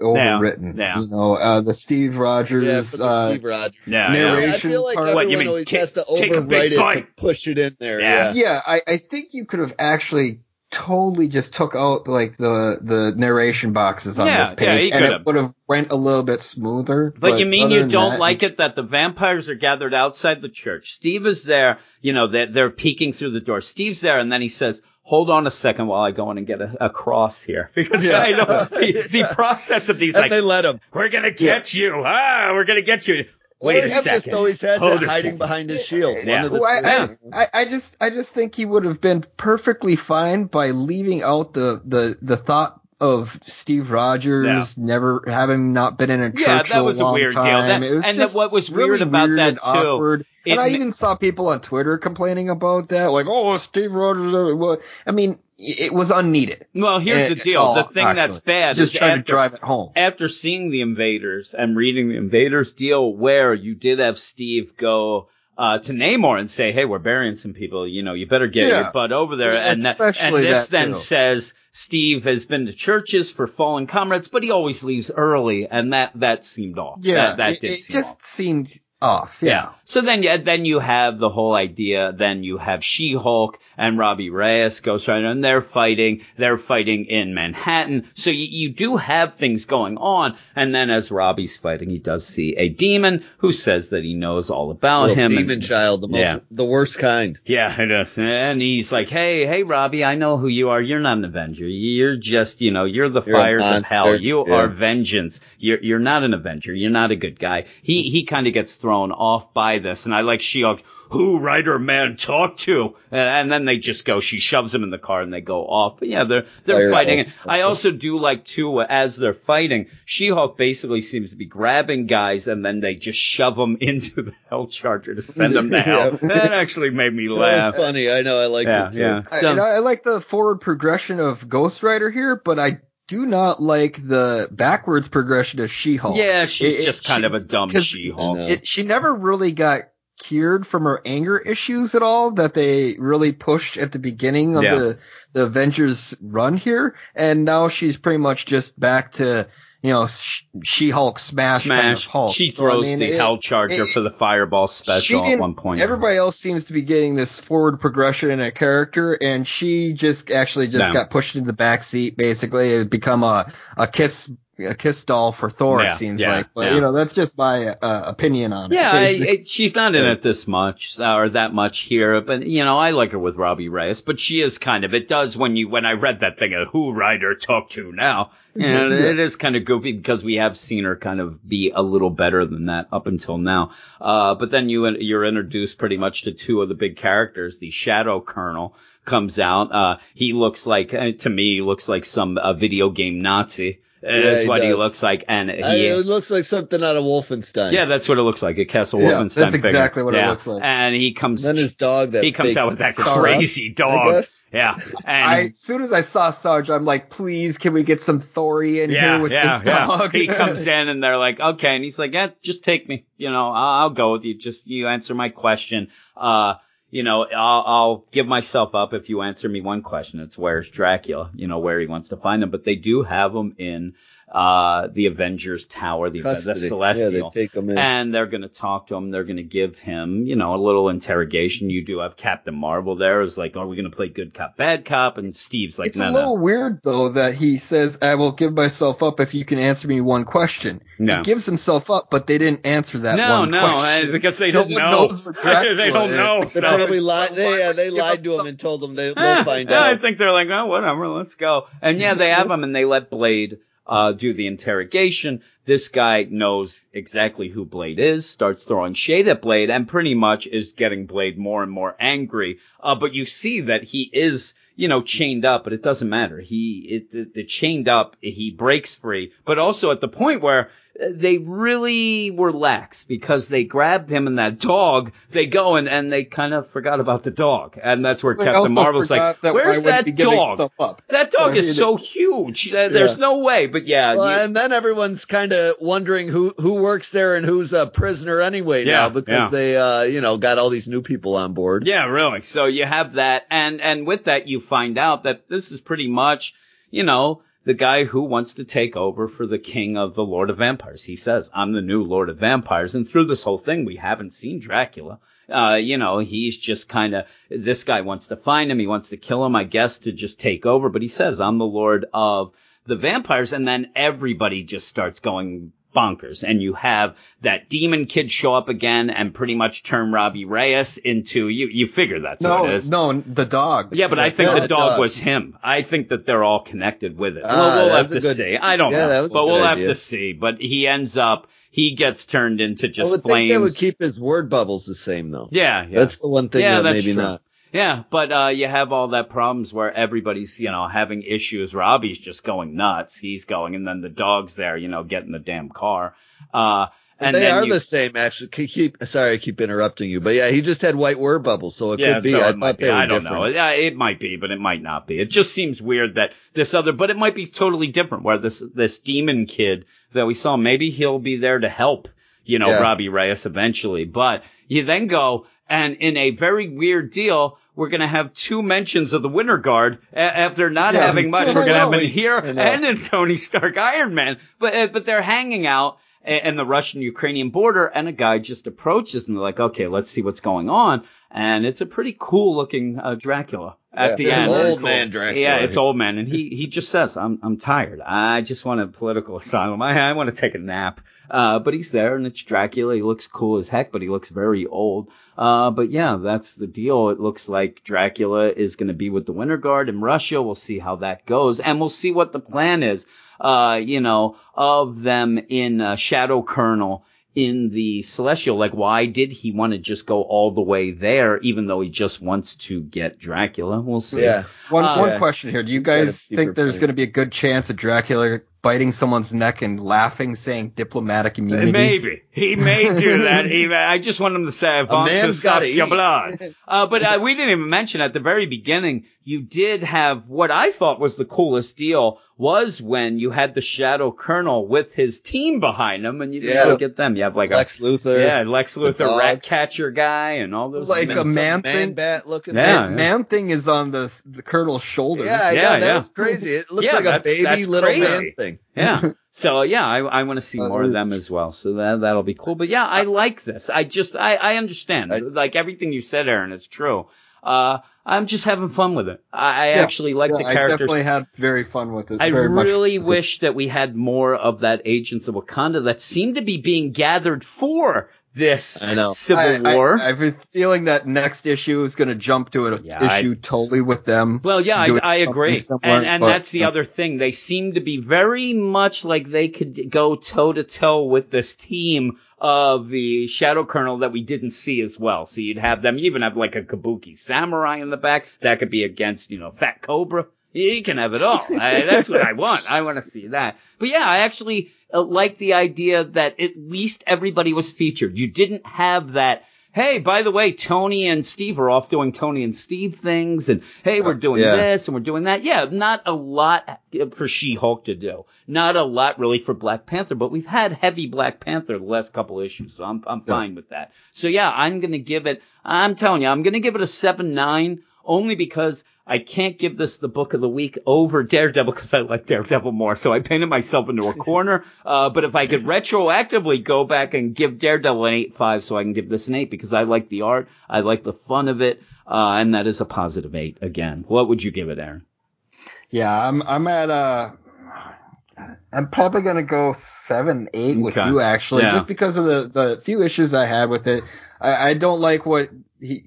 overwritten. yeah. You know, uh, the Steve Rogers. Yeah, the uh, Steve Rogers. Yeah, narration yeah. I feel like part- everyone What, you mean always take- has to take a big overwrite it to push it in there. Yeah. Yeah. yeah, I, I think you could have actually totally just took out like the the narration boxes on Yeah, this page, you and could've. it would have went a little bit smoother. But, you mean you don't that- like it that the vampires are gathered outside the church? Steve is there, you know, they're, they're peeking through the door. Steve's there, and then he says, hold on a second while I go in and get a, a cross here. Because Yeah. I know the, the process of these, And like, they let him. we're gonna get you. Ah, we're gonna get you. Or Wait a he second. just always has Hold it a hiding behind his shield. Yeah. One of the Well, I, two. I, I- I just I just think he would have been perfectly fine by leaving out the the the thought of Steve Rogers Yeah. never having not been in a church Yeah, for that was a long weird deal. That- it was and just that what was really weird about that, and too, awkward. It and I even saw people on Twitter complaining about that, like, "Oh, Steve Rogers." uh, I mean, it was unneeded. Well, here's Eh, the deal. oh, the thing that's bad Just is trying after, to drive it home. after seeing the invaders and reading the invaders deal where you did have Steve go uh, to Namor and say, "Hey, we're burying some people. You know, you better get Yeah. your butt over there." Yeah, and that, and this that, then too. says Steve has been to churches for fallen comrades, but he always leaves early, and that that seemed off. Yeah, that, that it, did it seem just off. seemed off. Yeah. So then, yeah, then you have the whole idea. Then you have She-Hulk and Robbie Reyes, Ghost Rider, and they're fighting. They're fighting in Manhattan. So you, you do have things going on. And then as Robbie's fighting, he does see a demon who says that he knows all about him. demon and- child, the most, Yeah. the worst kind. yeah, it is. And he's like, hey, hey, Robbie, I know who you are. You're not an Avenger. You're just, you know, you're the You're fires of hell. You Yeah. are vengeance. You're, you're not an Avenger. You're not a good guy. He, he kind of gets thrown off by this. And I like She-Hulk, who writer man talk to? And, and then they just go, she shoves him in the car and they go off. But yeah, they're, they're Fire fighting. also. I also do like too, as they're fighting, She-Hulk basically seems to be grabbing guys and then they just shove them into the Hell Charger to send them to hell. Yeah. That actually made me That laugh. was funny. I know. I liked Yeah, it too. yeah. I, So- and I, I like the forward progression of Ghost Rider here, but I do not like the backwards progression of She-Hulk. Yeah, she's It- it- just kind she- of a dumb She-Hulk. It, she never really got cured from her anger issues at all that they really pushed at the beginning of Yeah. the the Avengers run here, and now she's pretty much just back to you know Sh- She-Hulk smash, kind of Smash. Hulk. She So, I throws mean, the it- Hell Charger it- for the Fireball special at one point. Everybody else seems to be getting this forward progression in a character, and she just actually just Yeah. got pushed into the back seat. Basically, it become a a kiss a kiss doll for Thor. Yeah, it seems yeah, like, but yeah. you know that's just my uh, opinion on Yeah, it. I, basically. it, she's not in it this much or that much here, but you know, I like her with Robbie Reyes, but she is kind of. It does when you when I read that thing of who Ryder talk to now, and it is kind of goofy because we have seen her kind of be a little better than that up until now. Uh, but then you you're introduced pretty much to two of the big characters. The Shadow Colonel comes out. Uh, he looks like uh, to me he looks like some uh, video game Nazi. Is he what he looks like, and he. I- it looks like something out of Wolfenstein. Yeah, that's what it looks like. A Castle Yeah, Wolfenstein that's figure. exactly what it looks like. And he comes, And then his dog. That he comes out with that Sarge, crazy I dog. guess. Yeah, and I, as soon as I saw Sarge, I'm like, please, can we get some Thori in yeah, here with yeah, this yeah. dog? He comes in and they're like, okay, and he's like, yeah, just take me. You know, I'll, I'll go with you. Just you answer my question. Uh, you know, I'll, I'll give myself up if you answer me one question. It's where's Dracula? You know, where he wants to find him. But they do have him in uh the Avengers Tower, the, the Celestial. Yeah, they take him in. and they're going to talk to him. They're going to give him, you know, a little interrogation. You do have Captain Marvel there. It's like, are we going to play good cop, bad cop? And Steve's like, It's no, a no, little weird though that he says, "I will give myself up if you can answer me one question." No. He gives himself up, but they didn't answer that no, one no, question. because they don't know. knows what Dracula they don't is. know. They So. probably lied. They, yeah, they lied to him and told him they, they'll Eh, find yeah, I think they're like, oh, whatever, let's go. And yeah, they have him and they let Blade uh, do the interrogation. This guy knows exactly who Blade is, starts throwing shade at Blade, and pretty much is getting Blade more and more angry. Uh, but you see that he is, you know, chained up, but it doesn't matter. He, it, the, the chained up, he breaks free, but also at the point where they really were lax because they grabbed him and that dog. They go and, and they kind of forgot about the dog, and that's where They Captain Marvel's like, that "Where's that dog? That dog is so huge. There's Yeah. no way." But yeah, Well, you- and then everyone's kind of wondering who who works there and who's a prisoner anyway Yeah, now because yeah. they uh you know got all these new people on board. Yeah, really. So you have that, and and with that, you find out that this is pretty much, you know, the guy who wants to take over for the king of the Lord of Vampires. He says, "I'm the new Lord of Vampires," and through this whole thing, we haven't seen Dracula. Uh, you know, he's just kind of this guy wants to find him. He wants to kill him, I guess, to just take over. But he says, "I'm the Lord of." the vampires, and then everybody just starts going bonkers. And you have that demon kid show up again and pretty much turn Robbie Reyes into you. You figure that's no, what it is. no, the dog. Yeah, but I think Yeah, the the dog dog. was him. I think that they're all connected with it. Ah, well, we'll have to good- see. I don't Yeah, that know, was but we'll have to see. But he ends up, he gets turned into I just would flames. think they would keep his word bubbles the same though. yeah, yeah. That's the one thing Yeah, that that's maybe true. not. Yeah, but uh, you have all that problems where everybody's, you know, having issues. Robbie's just going nuts. He's going, and then the dog's there, you know, getting the damn car. Uh, and they then are you, the same actually. Keep, keep sorry, I keep interrupting you, but yeah, he just had white word bubbles, so it yeah, could be. so I it thought be. they were I don't different. know. Yeah, it might be, but it might not be. It just seems weird that this other, but it might be totally different. Where this this demon kid that we saw, maybe he'll be there to help, you know, Yeah. Robbie Reyes eventually. But you then go and in a very weird deal. We're gonna have two mentions of the Winter Guard a- after not Yeah. having much. I We're gonna have know. him here and in Tony Stark Iron Man, but uh, but they're hanging out a- in the Russian Ukrainian border, and a guy just approaches, and they're like, "Okay, let's see what's going on." And it's a pretty cool looking uh, Dracula at Yeah, the it's end. old man Dracula. Yeah, it's old man, and he he just says, "I'm I'm tired. I just want a political asylum. I I want to take a nap." Uh, but he's there, and it's Dracula. He looks cool as heck, but he looks very old. Uh, but yeah, that's the deal. It looks like Dracula is going to be with the Winter Guard in Russia. We'll see how that goes, and we'll see what the plan is. Uh, you know, of them in uh, Shadow Colonel in the Celestial. Like, why did he want to just go all the way there, even though he just wants to get Dracula? We'll see. Yeah, One Uh, one question here: Do you He's got a guys think there's going to be a good chance of Dracula biting someone's neck and laughing, saying diplomatic immunity? Maybe he may do that. He, I just want him to say, "Vamos man's suck gotta your blood." Uh, but uh, we didn't even mention at the very beginning. You did have what I thought was the coolest deal was when you had the Shadow Colonel with his team behind him, and you didn't Yeah. really get them. You have like Lex a Luthor. yeah Lex Luthor, dog. Rat Catcher guy, and all those. Like men. a man man thing? bat looking. Yeah. Man, man thing is on the the colonel's shoulder. Yeah, I Yeah, know, that yeah. was crazy. It looks Yeah, like a baby that's little man thing. Yeah. So yeah, I, I want to see Uh, more of them as well. So that that'll be cool. But yeah, I like this. I just I I understand. I- like everything you said, Aaron, is true. Uh, I'm just having fun with it. I, Yeah. actually like Yeah, the I definitely had very fun with it. I really wish that we had more of that Agents of Wakanda that seem to be being gathered for this I know. Civil I, War. I, have been feeling that next issue is going to jump to an Yeah, I- issue totally with them. Well, yeah, I, I agree, similar, and and but, that's the uh, other thing. They seem to be very much like they could go toe to toe with this team of the Shadow Colonel that we didn't see as well. So you'd have them. You even have like a Kabuki Samurai in the back that could be against you know Fat Cobra. You can have it all. I, that's what I want. I want to see that. But yeah, I actually Uh, like the idea that at least everybody was featured. You didn't have that. Hey, by the way, Tony and Steve are off doing Tony and Steve things, and hey, we're uh, doing Yeah. this and we're doing that. Yeah, not a lot for She-Hulk to do. Not a lot really for Black Panther, but we've had heavy Black Panther the last couple issues, so I'm I'm Yeah. fine with that. So yeah, I'm gonna give it. I'm telling you, I'm gonna give it a seven nine. Only because I can't give this the book of the week over Daredevil because I like Daredevil more. So I painted myself into a corner. Uh, but if I could retroactively go back and give Daredevil an eight five, so I can give this an eight because I like the art, I like the fun of it, uh, and that is a positive eight again. What would you give it, Aaron? Yeah, I'm I'm at uh I'm probably gonna go seven, eight with you actually, Yeah. just because of the the few issues I had with it. I, I don't like what he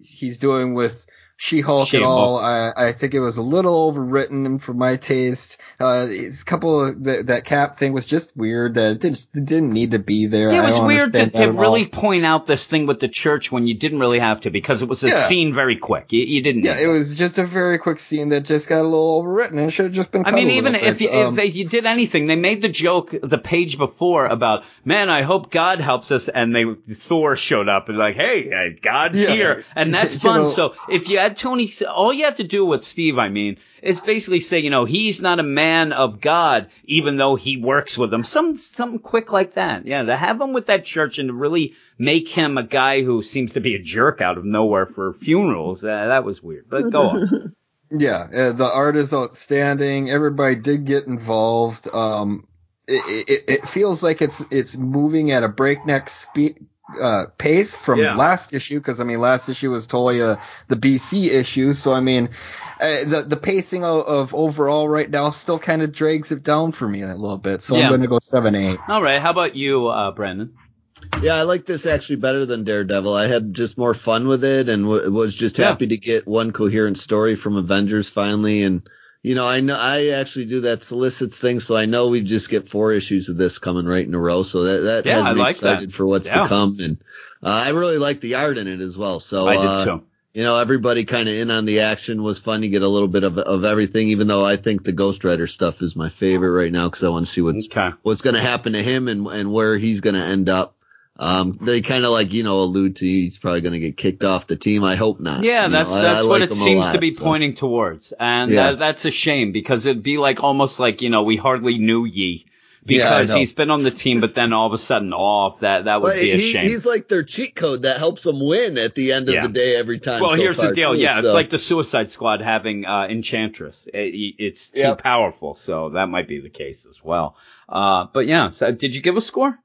he's doing with She-Hulk at She-Hulk. all. I I think it was a little overwritten for my taste. Uh, it's a couple of that that cap thing was just weird. That it didn't, didn't need to be there. Yeah, it was weird to, to at all. really point out this thing with the church when you didn't really have to because it was a Yeah. scene very quick. You, you didn't. Yeah, it was just a very quick scene that just got a little overwritten It should have just been. I mean, even if you, Um, if they, you did anything, they made the joke the page before about, man, I hope God helps us, and they Thor showed up and like, hey, uh, God's Yeah. here, and that's fun. know- so if you uh, Tony, all you have to do with Steve, I mean, is basically say, you know, he's not a man of God, even though he works with them. Some, something quick like that. Yeah, to have him with that church and to really make him a guy who seems to be a jerk out of nowhere for funerals, uh, that was weird. But go on. Yeah, uh, the art is outstanding. Everybody did get involved. Um, it, it, it feels like it's it's moving at a breakneck speed uh, pace from Yeah. last issue because I mean last issue was totally uh, the BC issue. So I mean uh, the the pacing of, of overall right now still kind of drags it down for me a little bit. So Yeah. I'm going to go seven eight. All right. How about you, uh, Brandon? Yeah, I like this actually better than Daredevil. I had just more fun with it and w- was just Yeah. happy to get one coherent story from Avengers finally. And you know, I know I actually do that solicits thing, so I know we just get four issues of this coming right in a row. So that that Yeah, has I me like that. excited for what's Yeah. to come. And uh, I really like the art in it as well. So I uh, did too. you know, everybody kind of in on the action was fun. to get a little bit of of everything, even though I think the Ghost Rider stuff is my favorite right now because I want to see what's Okay. what's going to happen to him and and where he's going to end up. Um, they kind of like you know allude to he's probably going to get kicked off the team. I hope not. Yeah, You know, that's I- that's I what like it seems lot, to be so. pointing towards, and Yeah. that, that's a shame because it'd be like almost like you know we hardly knew Ye because know. he's been on the team, but then all of a sudden off. That that would But be a he, shame. he's like their cheat code that helps them win at the end of Yeah. the day every time. well, so here's the deal. too, Yeah, it's like the Suicide Squad having uh, Enchantress. It- it's too Yep. powerful, so that might be the case as well. Uh, but yeah, so did you give a score?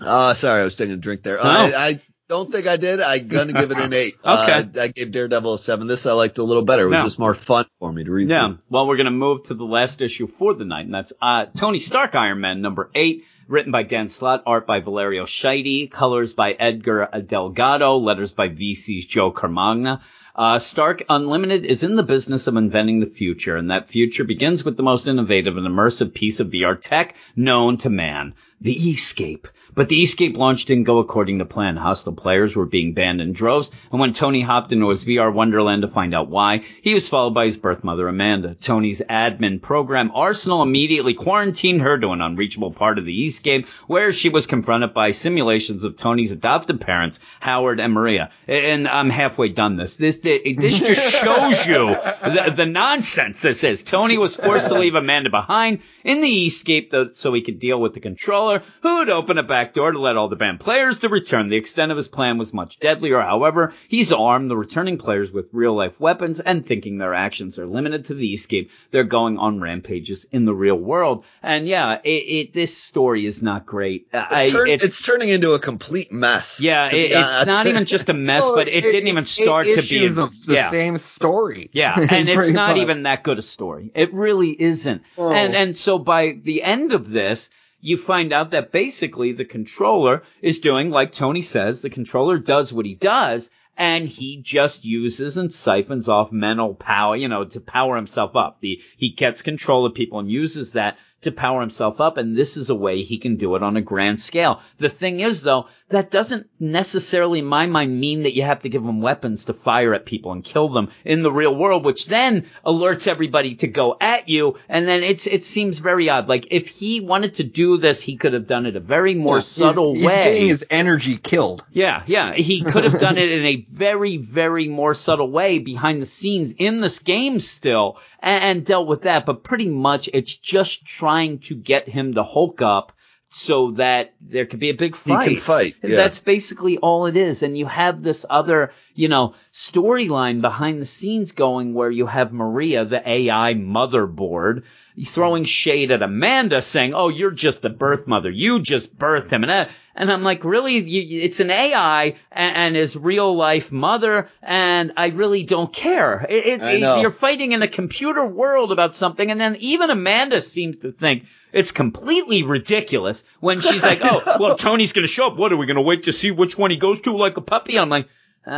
Uh, sorry, I was taking a drink there. No. I, I don't think I did. I'm gonna give it an eight. Uh, Okay. I gave Daredevil a seven. This I liked a little better. It was Yeah. just more fun for me to read. Yeah. through. Well, we're going to move to the last issue for the night, and that's uh, Tony Stark Iron Man number eight, written by Dan Slott, art by Valerio Schiti, colors by Edgar Delgado, letters by VC's Joe Carmagna. Uh, Stark Unlimited is in the business of inventing the future, and that future begins with the most innovative and immersive piece of VR tech known to man, the Escape. But the Escape launch didn't go according to plan. Hostile players were being banned in droves, and when Tony hopped into his VR wonderland to find out why, he was followed by his birth mother Amanda. Tony's admin program Arsenal immediately quarantined her to an unreachable part of the Escape, where she was confronted by simulations of Tony's adopted parents, Howard and Maria. And I'm halfway done this. This this just shows you the, the nonsense this is. Tony was forced to leave Amanda behind in the Escape so he could deal with the controller, who'd open a back door to let all the band players to return. The extent of his plan was much deadlier. However, he's armed the returning players with real life weapons and thinking their actions are limited to the Escape. They're going on rampages in the real world. And yeah, it, it this story is not great. I, It turn- it's, it's, turning into a complete mess. yeah, it, it's honest. not even just a mess, Well, but it, it- didn't even start to be issues of the yeah. same story. Yeah, and it's not much. even that good a story. It really isn't. Oh. And and so by the end of this, you find out that basically the controller is doing like Tony says, the controller does what he does and he just uses and siphons off mental power, you know, to power himself up. The he gets control of people and uses that to power himself up and this is a way he can do it on a grand scale. The thing is though, that doesn't necessarily in my mind mean that you have to give him weapons to fire at people and kill them in the real world, which then alerts everybody to go at you. And then it's, it seems very odd. Like if he wanted to do this, he could have done it a very more He's- subtle he's, way. He's getting his energy killed. Yeah, yeah. He could have done it in a very, very more subtle way behind the scenes in this game still and, and dealt with that. But pretty much it's just trying to get him to Hulk up so that there could be a big He fight. can fight. Yeah. That's basically all it is. And you have this other, you know, storyline behind the scenes going where you have Maria, the AI motherboard, throwing shade at Amanda saying, Oh, you're just a birth mother. You just birthed him. And, I, and I'm like, really? You, it's an AI and, and his real life mother. And I really don't care. It, it, I know. you're fighting in a computer world about something. And then even Amanda seems to think it's completely ridiculous when she's like, oh, well, Tony's going to show up. What are we going to wait to see which one he goes to like a puppy? I'm like, uh, Ah,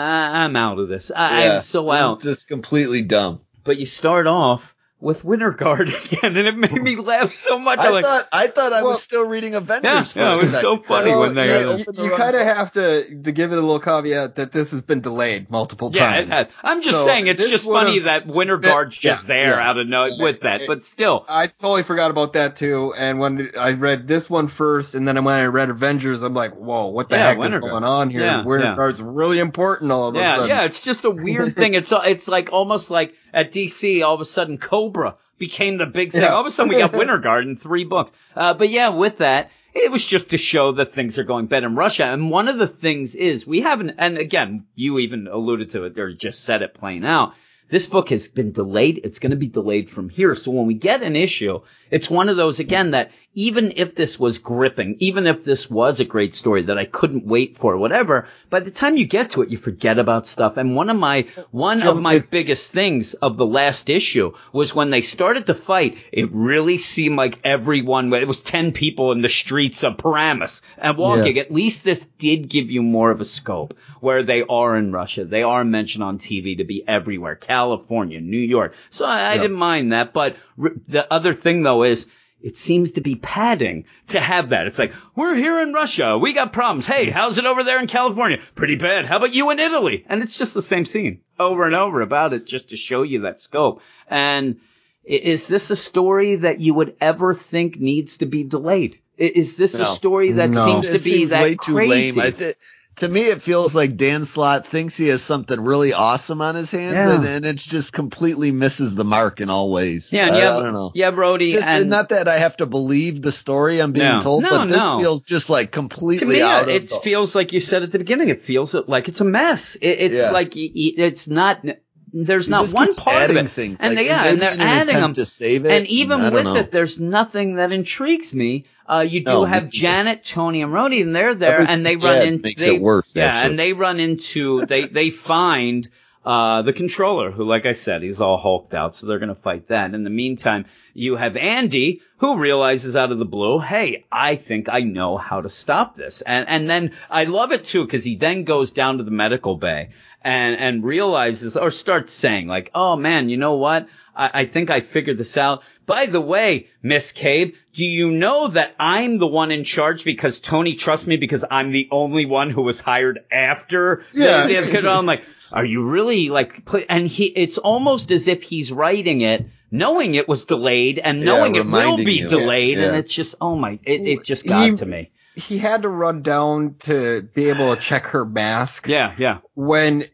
I'm out of this. I, Yeah. I'm so out. It's out. just completely dumb. But you start off with Winter Guard again, and it made me laugh so much. I like, thought I thought I Well, was still reading Avengers. Yeah, for yeah, it was so funny Well, when they- yeah, They you, the wrong kind of have to to give it a little caveat that this has been delayed multiple yeah, times. it has. I'm just So saying it's just funny that Winter fit- Guard's just yeah, there yeah. out of no Yeah, with that, it- but still. I totally forgot about that too. And when I read this one first, and then when I read Avengers, I'm like, whoa, what the Yeah, heck Winter is Guard. going on here? Yeah, Winter yeah. Guard's really important all of a Yeah, sudden. yeah, it's just a weird thing. It's it's like almost like at DC, all of a sudden Cobra became the big thing. Yeah. All of a sudden we got Winter Garden, three books. Uh, but yeah, with that, it was just to show that things are going better in Russia. And one of the things is we haven't, and again, you even alluded to it or just said it plain out. This book has been delayed. It's going to be delayed from here. So when we get an issue, it's one of those again that even if this was gripping, even if this was a great story that I couldn't wait for, whatever, by the time you get to it, you forget about stuff. And one of my, one of my biggest things of the last issue was when they started to fight, it really seemed like everyone, it was 10 people in the streets of Paramus and walking. At least this did give you more of a scope where they are in Russia. They are mentioned on TV to be everywhere. California, New York. So I, I didn't mind that. But r- the other thing though is, it seems to be padding to have that. It's like, we're here in Russia. We got problems. Hey, how's it over there in California? Pretty bad. How about you in Italy? And it's just the same scene over and over about it just to show you that scope. And is this a story that you would ever think needs to be delayed? Is this a story that No. seems to It be seems that way too lame. I thi- to me, it feels like Dan Slott thinks he has something really awesome on his hands, Yeah. and, and it just completely misses the mark in all ways. yeah, and I, have, I don't know. Yeah, Brody. Just and not that I have to believe the story I'm being No. told, No, but this no. feels just like completely me, out of. it the- feels like you said at the beginning. It feels like it's a mess. It, it's Yeah. like it's not. There's he not one part of it. Things, and like, they, yeah, and they're an adding them. to save it. And even don't with know. it, there's nothing that intrigues me. Uh, you do No, have me either. Janet, Tony, and Rhodey, and they're there, Everything and they run into they, it worse, Yeah, actually. and they run into they they find uh the controller, who, like I said, he's all hulked out, so they're gonna fight that. In the meantime, you have Andy, who realizes out of the blue, hey, I think I know how to stop this, and and then I love it too because he then goes down to the medical bay and and realizes or starts saying like, oh man, you know what? I, I think I figured this out. By the way, Miss Cabe, do you know that I'm the one in charge because Tony trusts me because I'm the only one who was hired after Yeah. the, the, I'm like, are you really like put, and he, it's almost as if he's writing it knowing it was delayed and knowing it will reminding be you. delayed. And Yeah. it's just, oh my, it, it just got He- to me. He had to run down to be able to check her mask Yeah, yeah. when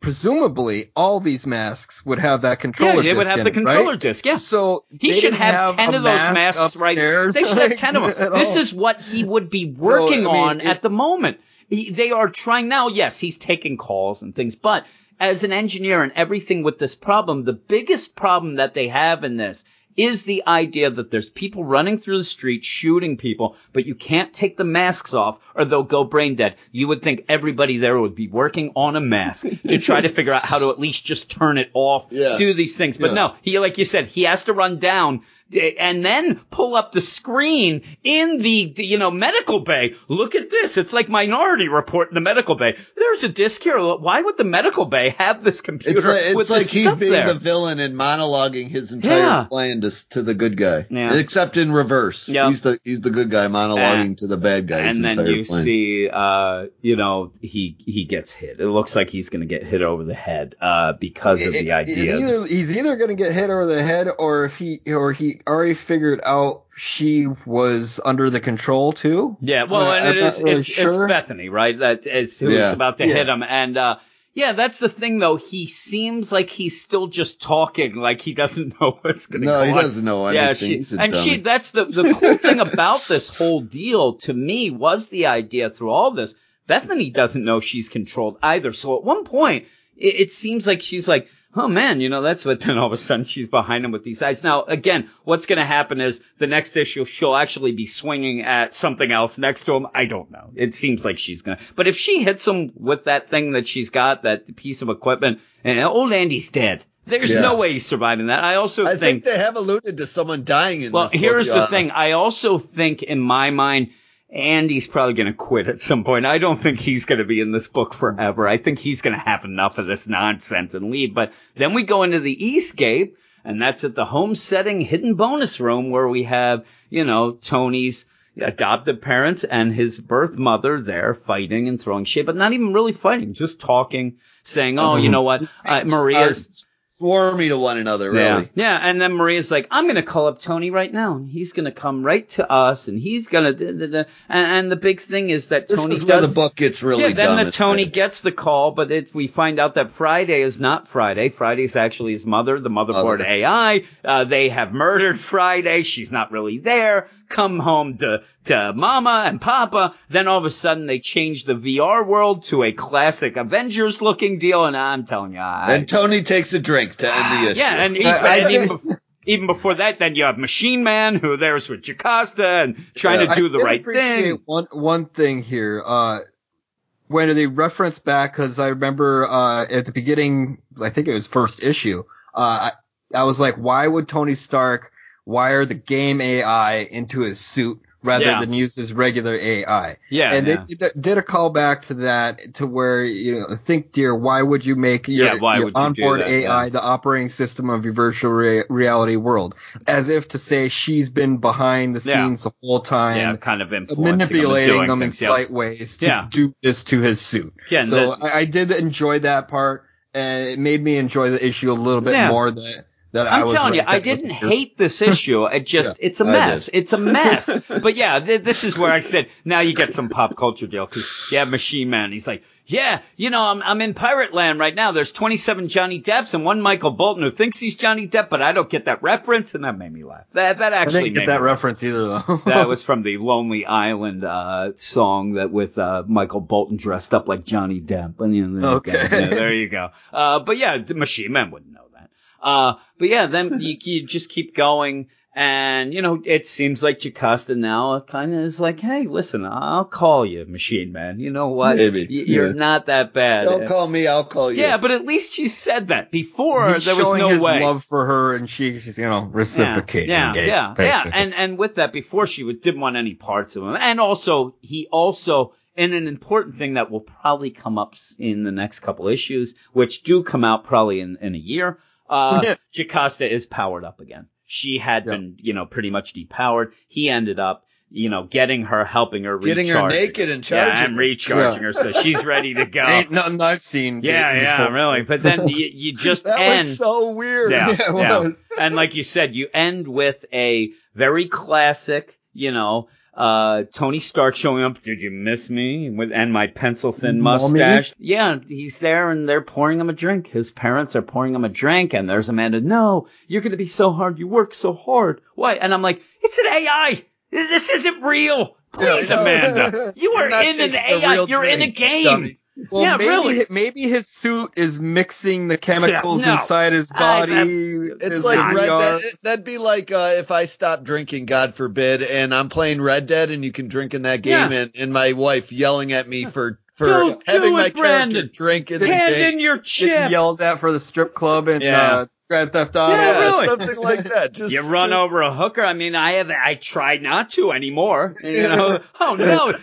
presumably all these masks would have that controller Yeah, they disc would have the it, controller right? disc, yeah. So He should didn't have, 10 of those mask masks right They should have 10 of them. This all. is what he would be working I mean, on it- at the moment. He, they are trying now. Yes, he's taking calls and things, but as an engineer and everything with this problem, the biggest problem that they have in this is the idea that there's people running through the street shooting people, but you can't take the masks off or they'll go brain dead. You would think everybody there would be working on a mask to try to figure out how to at least just turn it off, Yeah. do these things. But Yeah. no, he, like you said, he has to run down and then pull up the screen in the, the, you know, medical bay. Look at this. It's like Minority Report in the medical bay. There's a disc here. Why would the medical bay have this computer It's like, it's with like this he's stuff being there? the villain and monologuing his entire Yeah. plan to, to the good guy, Yeah. except in reverse. Yeah. He's the he's the good guy monologuing to the bad guy. and then you plan. see, uh, you know, he he gets hit. It looks like he's going to get hit over the head uh, because of It- the it idea. either, he's either going to get hit over the head, or if he or he already figured out she was under the control too. Yeah, well, I- and I'm it not is really it's, it's. Bethany, right? That is who's Yeah. about to Yeah. hit him, and uh, yeah, that's the thing though. He seems like he's still just talking, like he doesn't know what's going to no, go he on. doesn't know Yeah, anything. she, He's a and she. That's the, the cool thing about this whole deal to me was the idea through all this. Bethany doesn't know she's controlled either. So at one point, it, it seems like she's like, oh man, you know, that's what then all of a sudden she's behind him with these eyes. Now, again, what's going to happen is the next issue, she'll actually be swinging at something else next to him. I don't know. It seems like she's going to, but if she hits him with that thing that she's got, that piece of equipment, and old Andy's dead. There's Yeah. no way he's surviving that. I also I think they have alluded to someone dying in well, this. book, here's the uh, thing. I also think in my mind, Andy's probably going to quit at some point. I don't think he's going to be in this book forever. I think he's going to have enough of this nonsense and leave. But then we go into the Escape And that's at the homesteading hidden bonus room where we have, you know, Tony's adoptive parents and his birth mother there fighting and throwing shit, but not even really fighting, just talking, saying, oh, you know what, uh, Maria's, swarmy to one another, really. yeah. Yeah. And then Maria's like, I'm going to call up Tony right now. And he's going to come right to us and he's going to, and, and the big thing is that This Tony is where does. the book gets really yeah, then dumb. the Tony like- gets the call, but if we find out that Friday is not Friday, Friday's actually his mother, the motherboard Mother. AI. Uh, they have murdered Friday. She's not really there. Come home to, to mama and papa. Then all of a sudden they change the VR world to a classic Avengers looking deal. And I'm telling you, I, And Tony takes a drink to end the issue. yeah, and even, and even, bef- even before that, then you have Machine Man who there's with Jocasta and trying Yeah. to do I the right thing. One one thing here, uh, when they reference back, because I remember uh, at the beginning, I think it was first issue. Uh, I, I was like, why would Tony Stark wire the game AI into his suit rather Yeah. than use his regular AI? Yeah, and yeah. they did- a callback to that, to where you know, think, dear, why would you make your, Yeah, your you onboard that? AI the operating system of your virtual rea- reality world? As if to say she's been behind the scenes the whole time yeah, kind of manipulating him, them and in slight ways to do this to his suit. Yeah, so the- I, I did enjoy that part, and it made me enjoy the issue a little bit more that I'm telling you, I didn't hate this issue. It just, it's a mess. It's a mess. but yeah, th- this is where I said, now you get some pop culture deal. Cause have Machine Man. He's like, yeah, you know, I'm, I'm in pirate land right now. There's 27 Johnny Depps and one Michael Bolton who thinks he's Johnny Depp, but I don't get that reference. And that made me laugh. That, that I actually didn't made get that laugh. reference either though. That was from the Lonely Island uh, song that with uh, Michael Bolton dressed up like Johnny Depp. And, you know, there, Okay. you. Yeah, there you go. Uh, but yeah, the Machine Man wouldn't know. Uh, but yeah, then you, you just keep going. And, you know, it seems like Jocasta now kind of is like, hey, listen, I'll call you, Machine Man. You know what? Maybe, Y- You're yeah. not that bad. Don't call me, I'll call you. yeah, but at least she said that. Before, He's there was showing no his way. love for her, and she, she's you know reciprocating. Yeah, gay- yeah, yeah, basically. And and with that, before she didn't want any parts of him, and also he also, and an important thing that will probably come up in the next couple issues, which do come out probably in in a year. Uh, Jocasta is powered up again. She had Yeah. been, you know, pretty much depowered. He ended up, you know, getting her, helping her, Getting her recharge- naked and charging, yeah, and recharging Yeah. her, so she's ready to go. Ain't nothing I've seen. yeah, yeah, before. really. But then you, you just that end. was so weird. Yeah, Yeah, yeah. And like you said, you end with a very classic, you know, uh, Tony Stark showing up. Did you miss me? With and my pencil thin Mommy? mustache. Yeah, he's there, and they're pouring him a drink. His parents are pouring him a drink, and there's Amanda. No, you're gonna be so hard. You work so hard. Why? And I'm like, it's an AI. This isn't real. Please, Yeah, I know. Amanda. You You're in an AI. You're in a game. dummy. Well, Yeah, maybe, really. Maybe his suit is mixing the chemicals Yeah, no. inside his I- body. It's his like Red Dead. That'd be like uh, if I stopped drinking, God forbid, and I'm playing Red Dead, and you can drink in that game, Yeah. and, and my wife yelling at me for for Don't do having my it, Brandon. character drink in the Hand game. in your Getting chip. yelled at for the strip club and Yeah. uh, Grand Theft Auto. Yeah, yeah, really. something like that. Just You run just- over a hooker. I mean, I have. I try not to anymore. You know. oh no, D-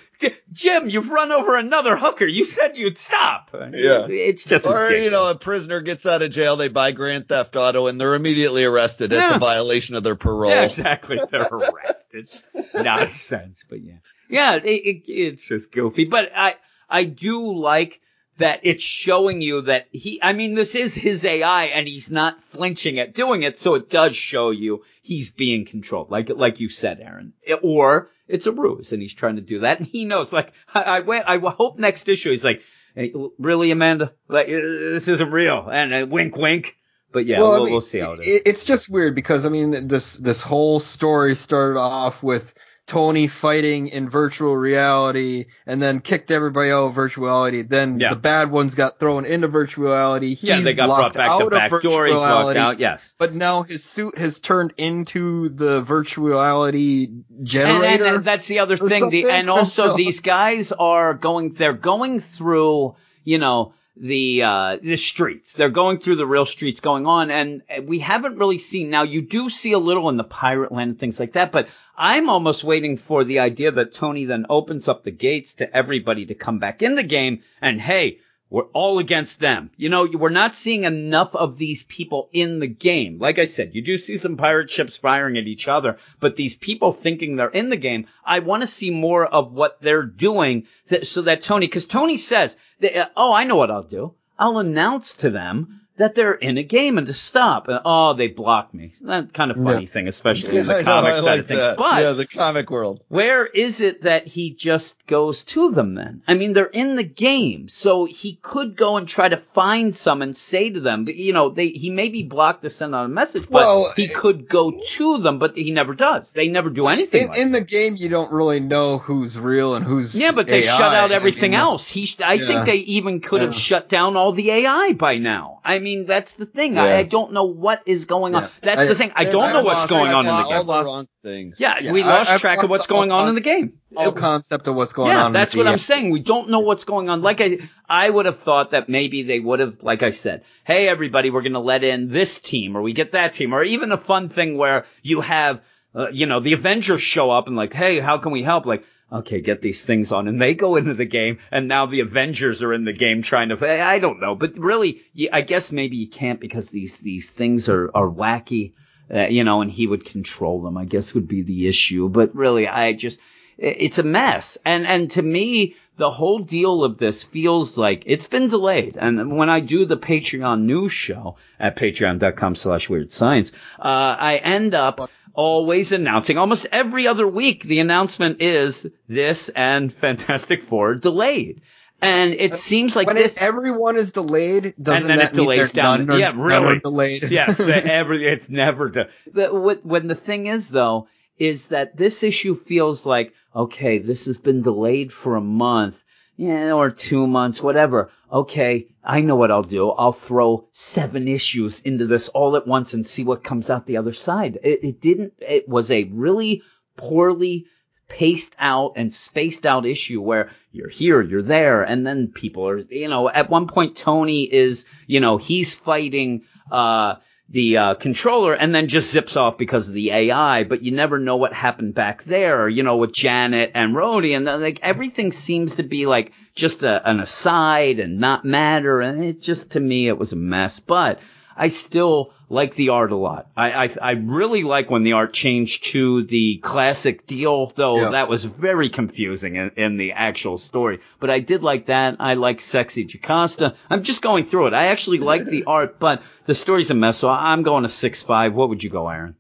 Jim, you've run over another hooker. You said you'd stop. Yeah. It's just Or ridiculous. you know, a prisoner gets out of jail, they buy Grand Theft Auto, and they're immediately arrested. It's a violation of their parole. Yeah, exactly. They're arrested. Nonsense. But yeah, yeah. It, it, it's just goofy. But I I do like that it's showing you that he. I mean, this is his AI, and he's not flinching at doing it. So it does show you he's being controlled, like like you said, Aaron. It- or it's a ruse, and he's trying to do that, and he knows. Like I, I went. I hope next issue he's like, hey, really, Amanda? Like uh, this isn't real, and uh, wink, wink. But yeah, Well, I mean, we'll see how it is. it- It's just weird because I mean this this whole story started off with Tony fighting in virtual reality and then kicked everybody out of virtual reality. Then Yeah. the bad ones got thrown into virtual reality. yeah, they He's got brought back out to of back virtual door. He's locked out. Yes. But now his suit has turned into the virtual reality And, generator. and, and that's the other thing. The, and also these guys are going, they're going through, you know, the, uh, the streets. They're going through the real streets going on. And we haven't really seen, now you do see a little in the pirate land and things like that, but I'm almost waiting for the idea that Tony then opens up the gates to everybody to come back in the game and hey, we're all against them. You know, we're not seeing enough of these people in the game. Like I said, you do see some pirate ships firing at each other, but these people thinking they're in the game, I want to see more of what they're doing so that Tony, cause Tony says, that, uh, oh, I know what I'll do. I'll announce to them that they're in a game and to stop. And, oh, they block me. That kind of funny Yeah. thing, especially in the know, comic I side like of things. that. But yeah, the comic world. where is it that he just goes to them then? I mean, they're in the game, so he could go and try to find some and say to them, but you know, they, he may be blocked to send out a message, but Well, he could go to them, but he never does. They never do anything. In, like in the game, you don't really know who's real and who's yeah, but they AI. shut out I everything mean, else. He, I Yeah. think they even could have shut down all the AI by now. I mean, that's the thing. I, Yeah. I don't know what is going on. Yeah. That's I- the thing. I don't I know what's lost- going I on in the game. All wrong things. Yeah, we I- lost track of what's going on in the game. No concept of what's going yeah, on. that's what I'm saying. We don't know what's going on. Like I, I would have thought that maybe they would have, like I said, hey everybody, we're going to let in this team, or we get that team, or even a fun thing where you have, uh, you know, the Avengers show up and like, hey, how can we help? Like, okay, get these things on, and they go into the game, and now the Avengers are in the game trying to. I don't know, but really, I guess maybe you can't because these these things are are wacky. Uh, you know, and he would control them, I guess would be the issue. But really, I just, it's a mess. And, and to me, the whole deal of this feels like it's been delayed. And when I do the Patreon news show at patreon.com slash weird science, uh, I end up always announcing almost every other week. The announcement is this and Fantastic Four delayed. And it seems like when this. it, everyone is delayed, doesn't then that it mean delays down- none yeah, really. delayed? yes, every it's never done. When the thing is though, is that this issue feels like okay, this has been delayed for a month, yeah, or two months, whatever. Okay, I know what I'll do. I'll throw seven issues into this all at once and see what comes out the other side. It, it didn't. It was a really poorly paced out and spaced out issue where you're here, you're there, and then people are, you know, at one point Tony is, you know, he's fighting, uh, the uh, controller and then just zips off because of the AI, but you never know what happened back there, you know, with Janet and Rhodey, and like everything seems to be like just a, an aside and not matter, and it just to me it was a mess. But I still like the art a lot. I, I I really like when the art changed to the classic deal, though Yeah. that was very confusing in, in the actual story. But I did like that. I like Sexy Jocasta. I'm just going through it. I actually like the art, but the story's a mess. So I'm going to six five. What would you go, Aaron?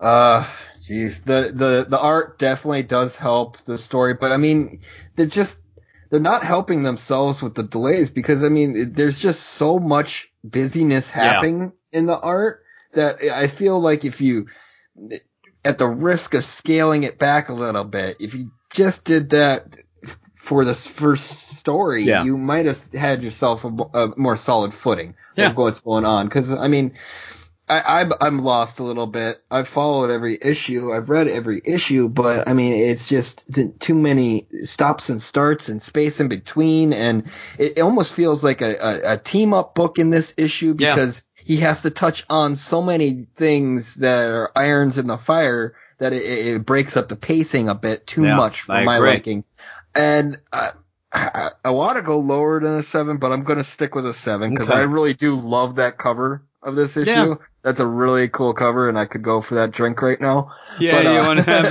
Uh, jeez, the the the art definitely does help the story, but I mean, they're just they're not helping themselves with the delays because I mean, there's just so much busyness happening in the art that I feel like if you, at the risk of scaling it back a little bit, if you just did that for this first story, Yeah. you might have had yourself a, a more solid footing Yeah. of what's going on. Because I mean. I, I'm I'm lost a little bit. I've followed every issue. I've read every issue, but I mean, it's just too many stops and starts and space in between, and it, it almost feels like a, a, a team up book in this issue Yeah. because he has to touch on so many things that are irons in the fire that it, it breaks up the pacing a bit too Yeah, much for I my agree. liking. And I, I, I want to go lower than a seven, but I'm going to stick with a seven because Okay. I really do love that cover of this issue. Yeah. That's a really cool cover, and I could go for that drink right now. Yeah, But, you uh, want to have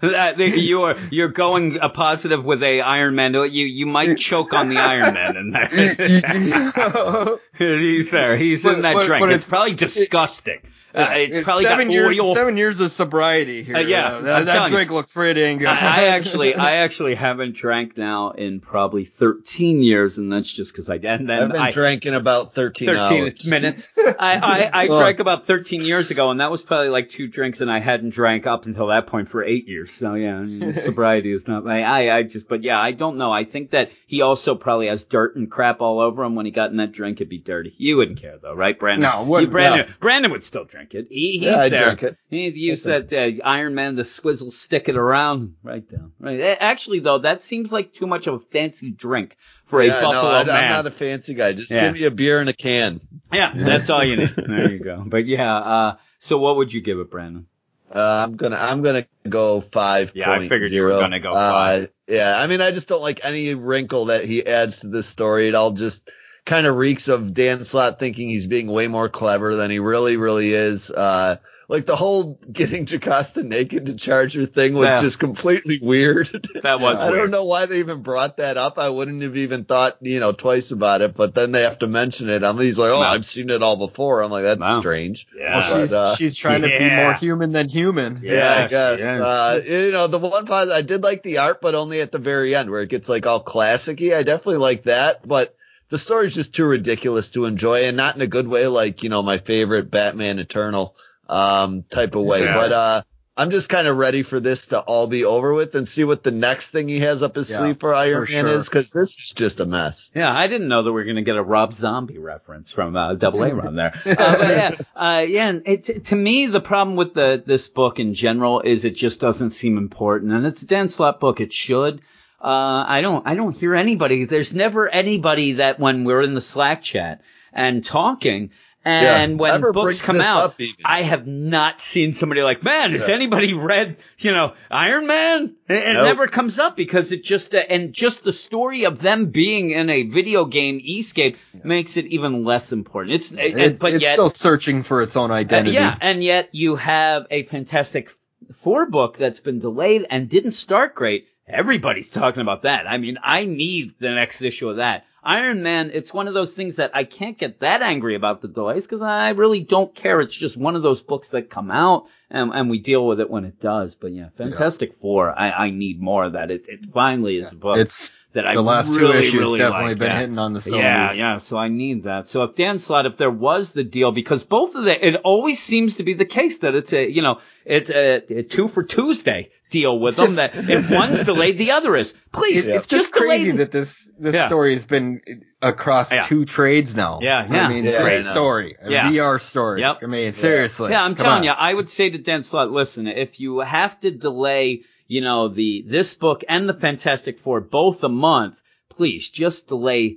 that. that you are you're going a positive with a Iron Man. You you might choke on the Iron Man in that. He's there. He's in that but- drink. but it's, it's- probably disgusting. uh, it's, probably seven got years. oil. Seven years of sobriety here. Uh, yeah, Uh, that, that telling you. drink looks pretty dang good. I, I actually, I actually haven't drank now in probably 13 years, and that's just because I and then I've been I, drinking about 13, 13 hours. minutes. I, I, I Well- drank about 13 years ago, and that was probably like two drinks, and I hadn't drank up until that point for eight years. So yeah, I mean, sobriety is not. I, I, I just, but yeah, I don't know. I think that he also probably has dirt and crap all over him when he got in that drink. It'd be dirty. You wouldn't care though, right, Brandon? No, wouldn't. You, Brandon, Brandon would still drink it. He, he's Yeah, there. drink it. He'd use that uh, Iron Man, the swizzle, stick it around, right down. Right. Actually, though, that seems like too much of a fancy drink for a yeah, Buffalo no, I, man. I'm not a fancy guy. Just Yeah. give me a beer and a can. Yeah, that's all you need. There you go. But yeah, uh, so what would you give it, Brandon? Uh, I'm gonna I'm gonna go five. Yeah, I figured you were gonna go five. Yeah, I mean, I just don't like any wrinkle that he adds to this story. It all just kind of reeks of Dan Slott thinking he's being way more clever than he really, really is. Uh, like the whole getting Jocasta naked to charge her thing was Yeah. just completely weird. That was I weird. don't know why they even brought that up. I wouldn't have even thought, you know, twice about it, but then they have to mention it. I'm, he's like, oh, Wow. I've seen it all before. I'm like, that's Wow. strange. Yeah. Well, she's, But, uh, she's trying to be more human than human. Yeah. Yeah, I guess. Uh, you know, the one part I did like the art, but only at the very end where it gets like all classicy. I definitely like that, but the story's just too ridiculous to enjoy and not in a good way, like, you know, my favorite Batman Eternal, um, type of way. Yeah. But, uh, I'm just kind of ready for this to all be over with and see what the next thing he has up his Yeah, sleeve for Iron for Man sure. is, cause this is just a mess. Yeah, I didn't know that we were going to get a Rob Zombie reference from uh, Double A Run there. Uh, but yeah, uh, yeah. And it, to me, the problem with the this book in general is it just doesn't seem important, and it's a Dan Slott book. It should. Uh, I don't. I don't hear anybody. There's never anybody that when we're in the Slack chat and talking, and Yeah, when books come out, up. I have not seen somebody like, man, has Yeah. anybody read, you know, Iron Man? It, it Nope. never comes up because it just, uh, and just the story of them being in a video game escape makes it even less important. It's, and, It- but it's yet, still searching for its own uh, identity. yeah, and yet you have a Fantastic Four book that's been delayed and didn't start great. Everybody's talking about that. I mean, I need the next issue of that. Iron Man, it's one of those things that I can't get that angry about the delays because I really don't care. It's just one of those books that come out and, and we deal with it when it does. But yeah, Fantastic Four, I, I need more of that. It, it finally is a book It's that I the last really, two issues really definitely like. been Yeah. hitting on the cylinders. Yeah, yeah. So I need that. So if Dan Slott, if there was the deal, because both of the, it always seems to be the case that it's a, you know, it's a, a two for Tuesday deal with them. That if one's delayed, the other is. Please, It- It's just crazy delay. that this this Yeah. story has been across Yeah. two trades now. Yeah, yeah. I mean, Yeah, great story, a Yeah. VR story. Yep. I mean, seriously. Yeah, I'm Come telling on. you, I would say to Dan Slott, listen, if you have to delay, you know, the this book and the Fantastic Four both a month, please just delay,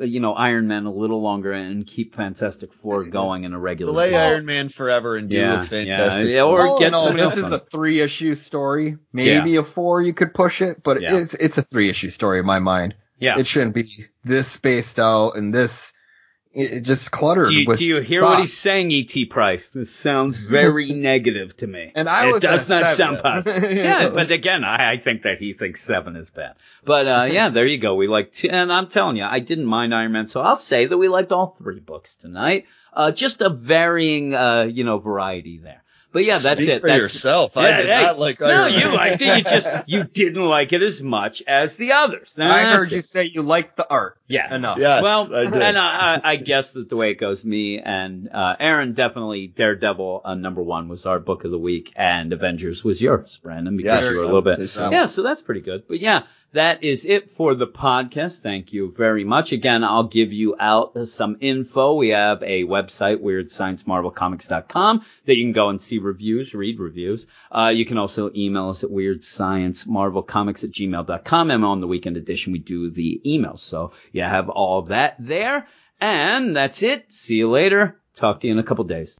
you know, Iron Man a little longer and keep Fantastic Four going in a regular. Delay pace. Iron Man forever and do Yeah, a fantastic. yeah, or All get in all, somebody this is a three issue story. Maybe a four, you could push it, but Yeah. it's it's a three issue story in my mind. Yeah. It shouldn't be this spaced out and this it, just cluttered. Do you, with do you hear thought. what he's saying, E.T. Price? This sounds very negative to me. And I it does not seven. sound positive. yeah, but again, I, I think that he thinks seven is bad. But uh, yeah, there you go. We like, t- and I'm telling you, I didn't mind Iron Man, so I'll say that we liked all three books tonight. Uh, just a varying, uh, you know, variety there. But yeah, that's Speak it. for That's, yourself. Yeah, I did hey, not like No, Iron you liked it. You just you didn't like it as much as the others. I That's heard you say you liked the art. Yes. Enough. Yes, well, I did. and I, I, I guess that the way it goes, me and uh, Aaron definitely Daredevil uh, number one was our book of the week, and Avengers was yours, Brandon, because Yes, you were a little bit. so. Yeah, so that's pretty good. But yeah, that is it for the podcast. Thank you very much. Again, I'll give you out some info. We have a website, weirdsciencemarvelcomics.com, that you can go and see reviews, read reviews. Uh, you can also email us at weirdsciencemarvelcomics at gmail.com. And on the weekend edition, we do the emails. So you have all that there. And that's it. See you later. Talk to you in a couple days.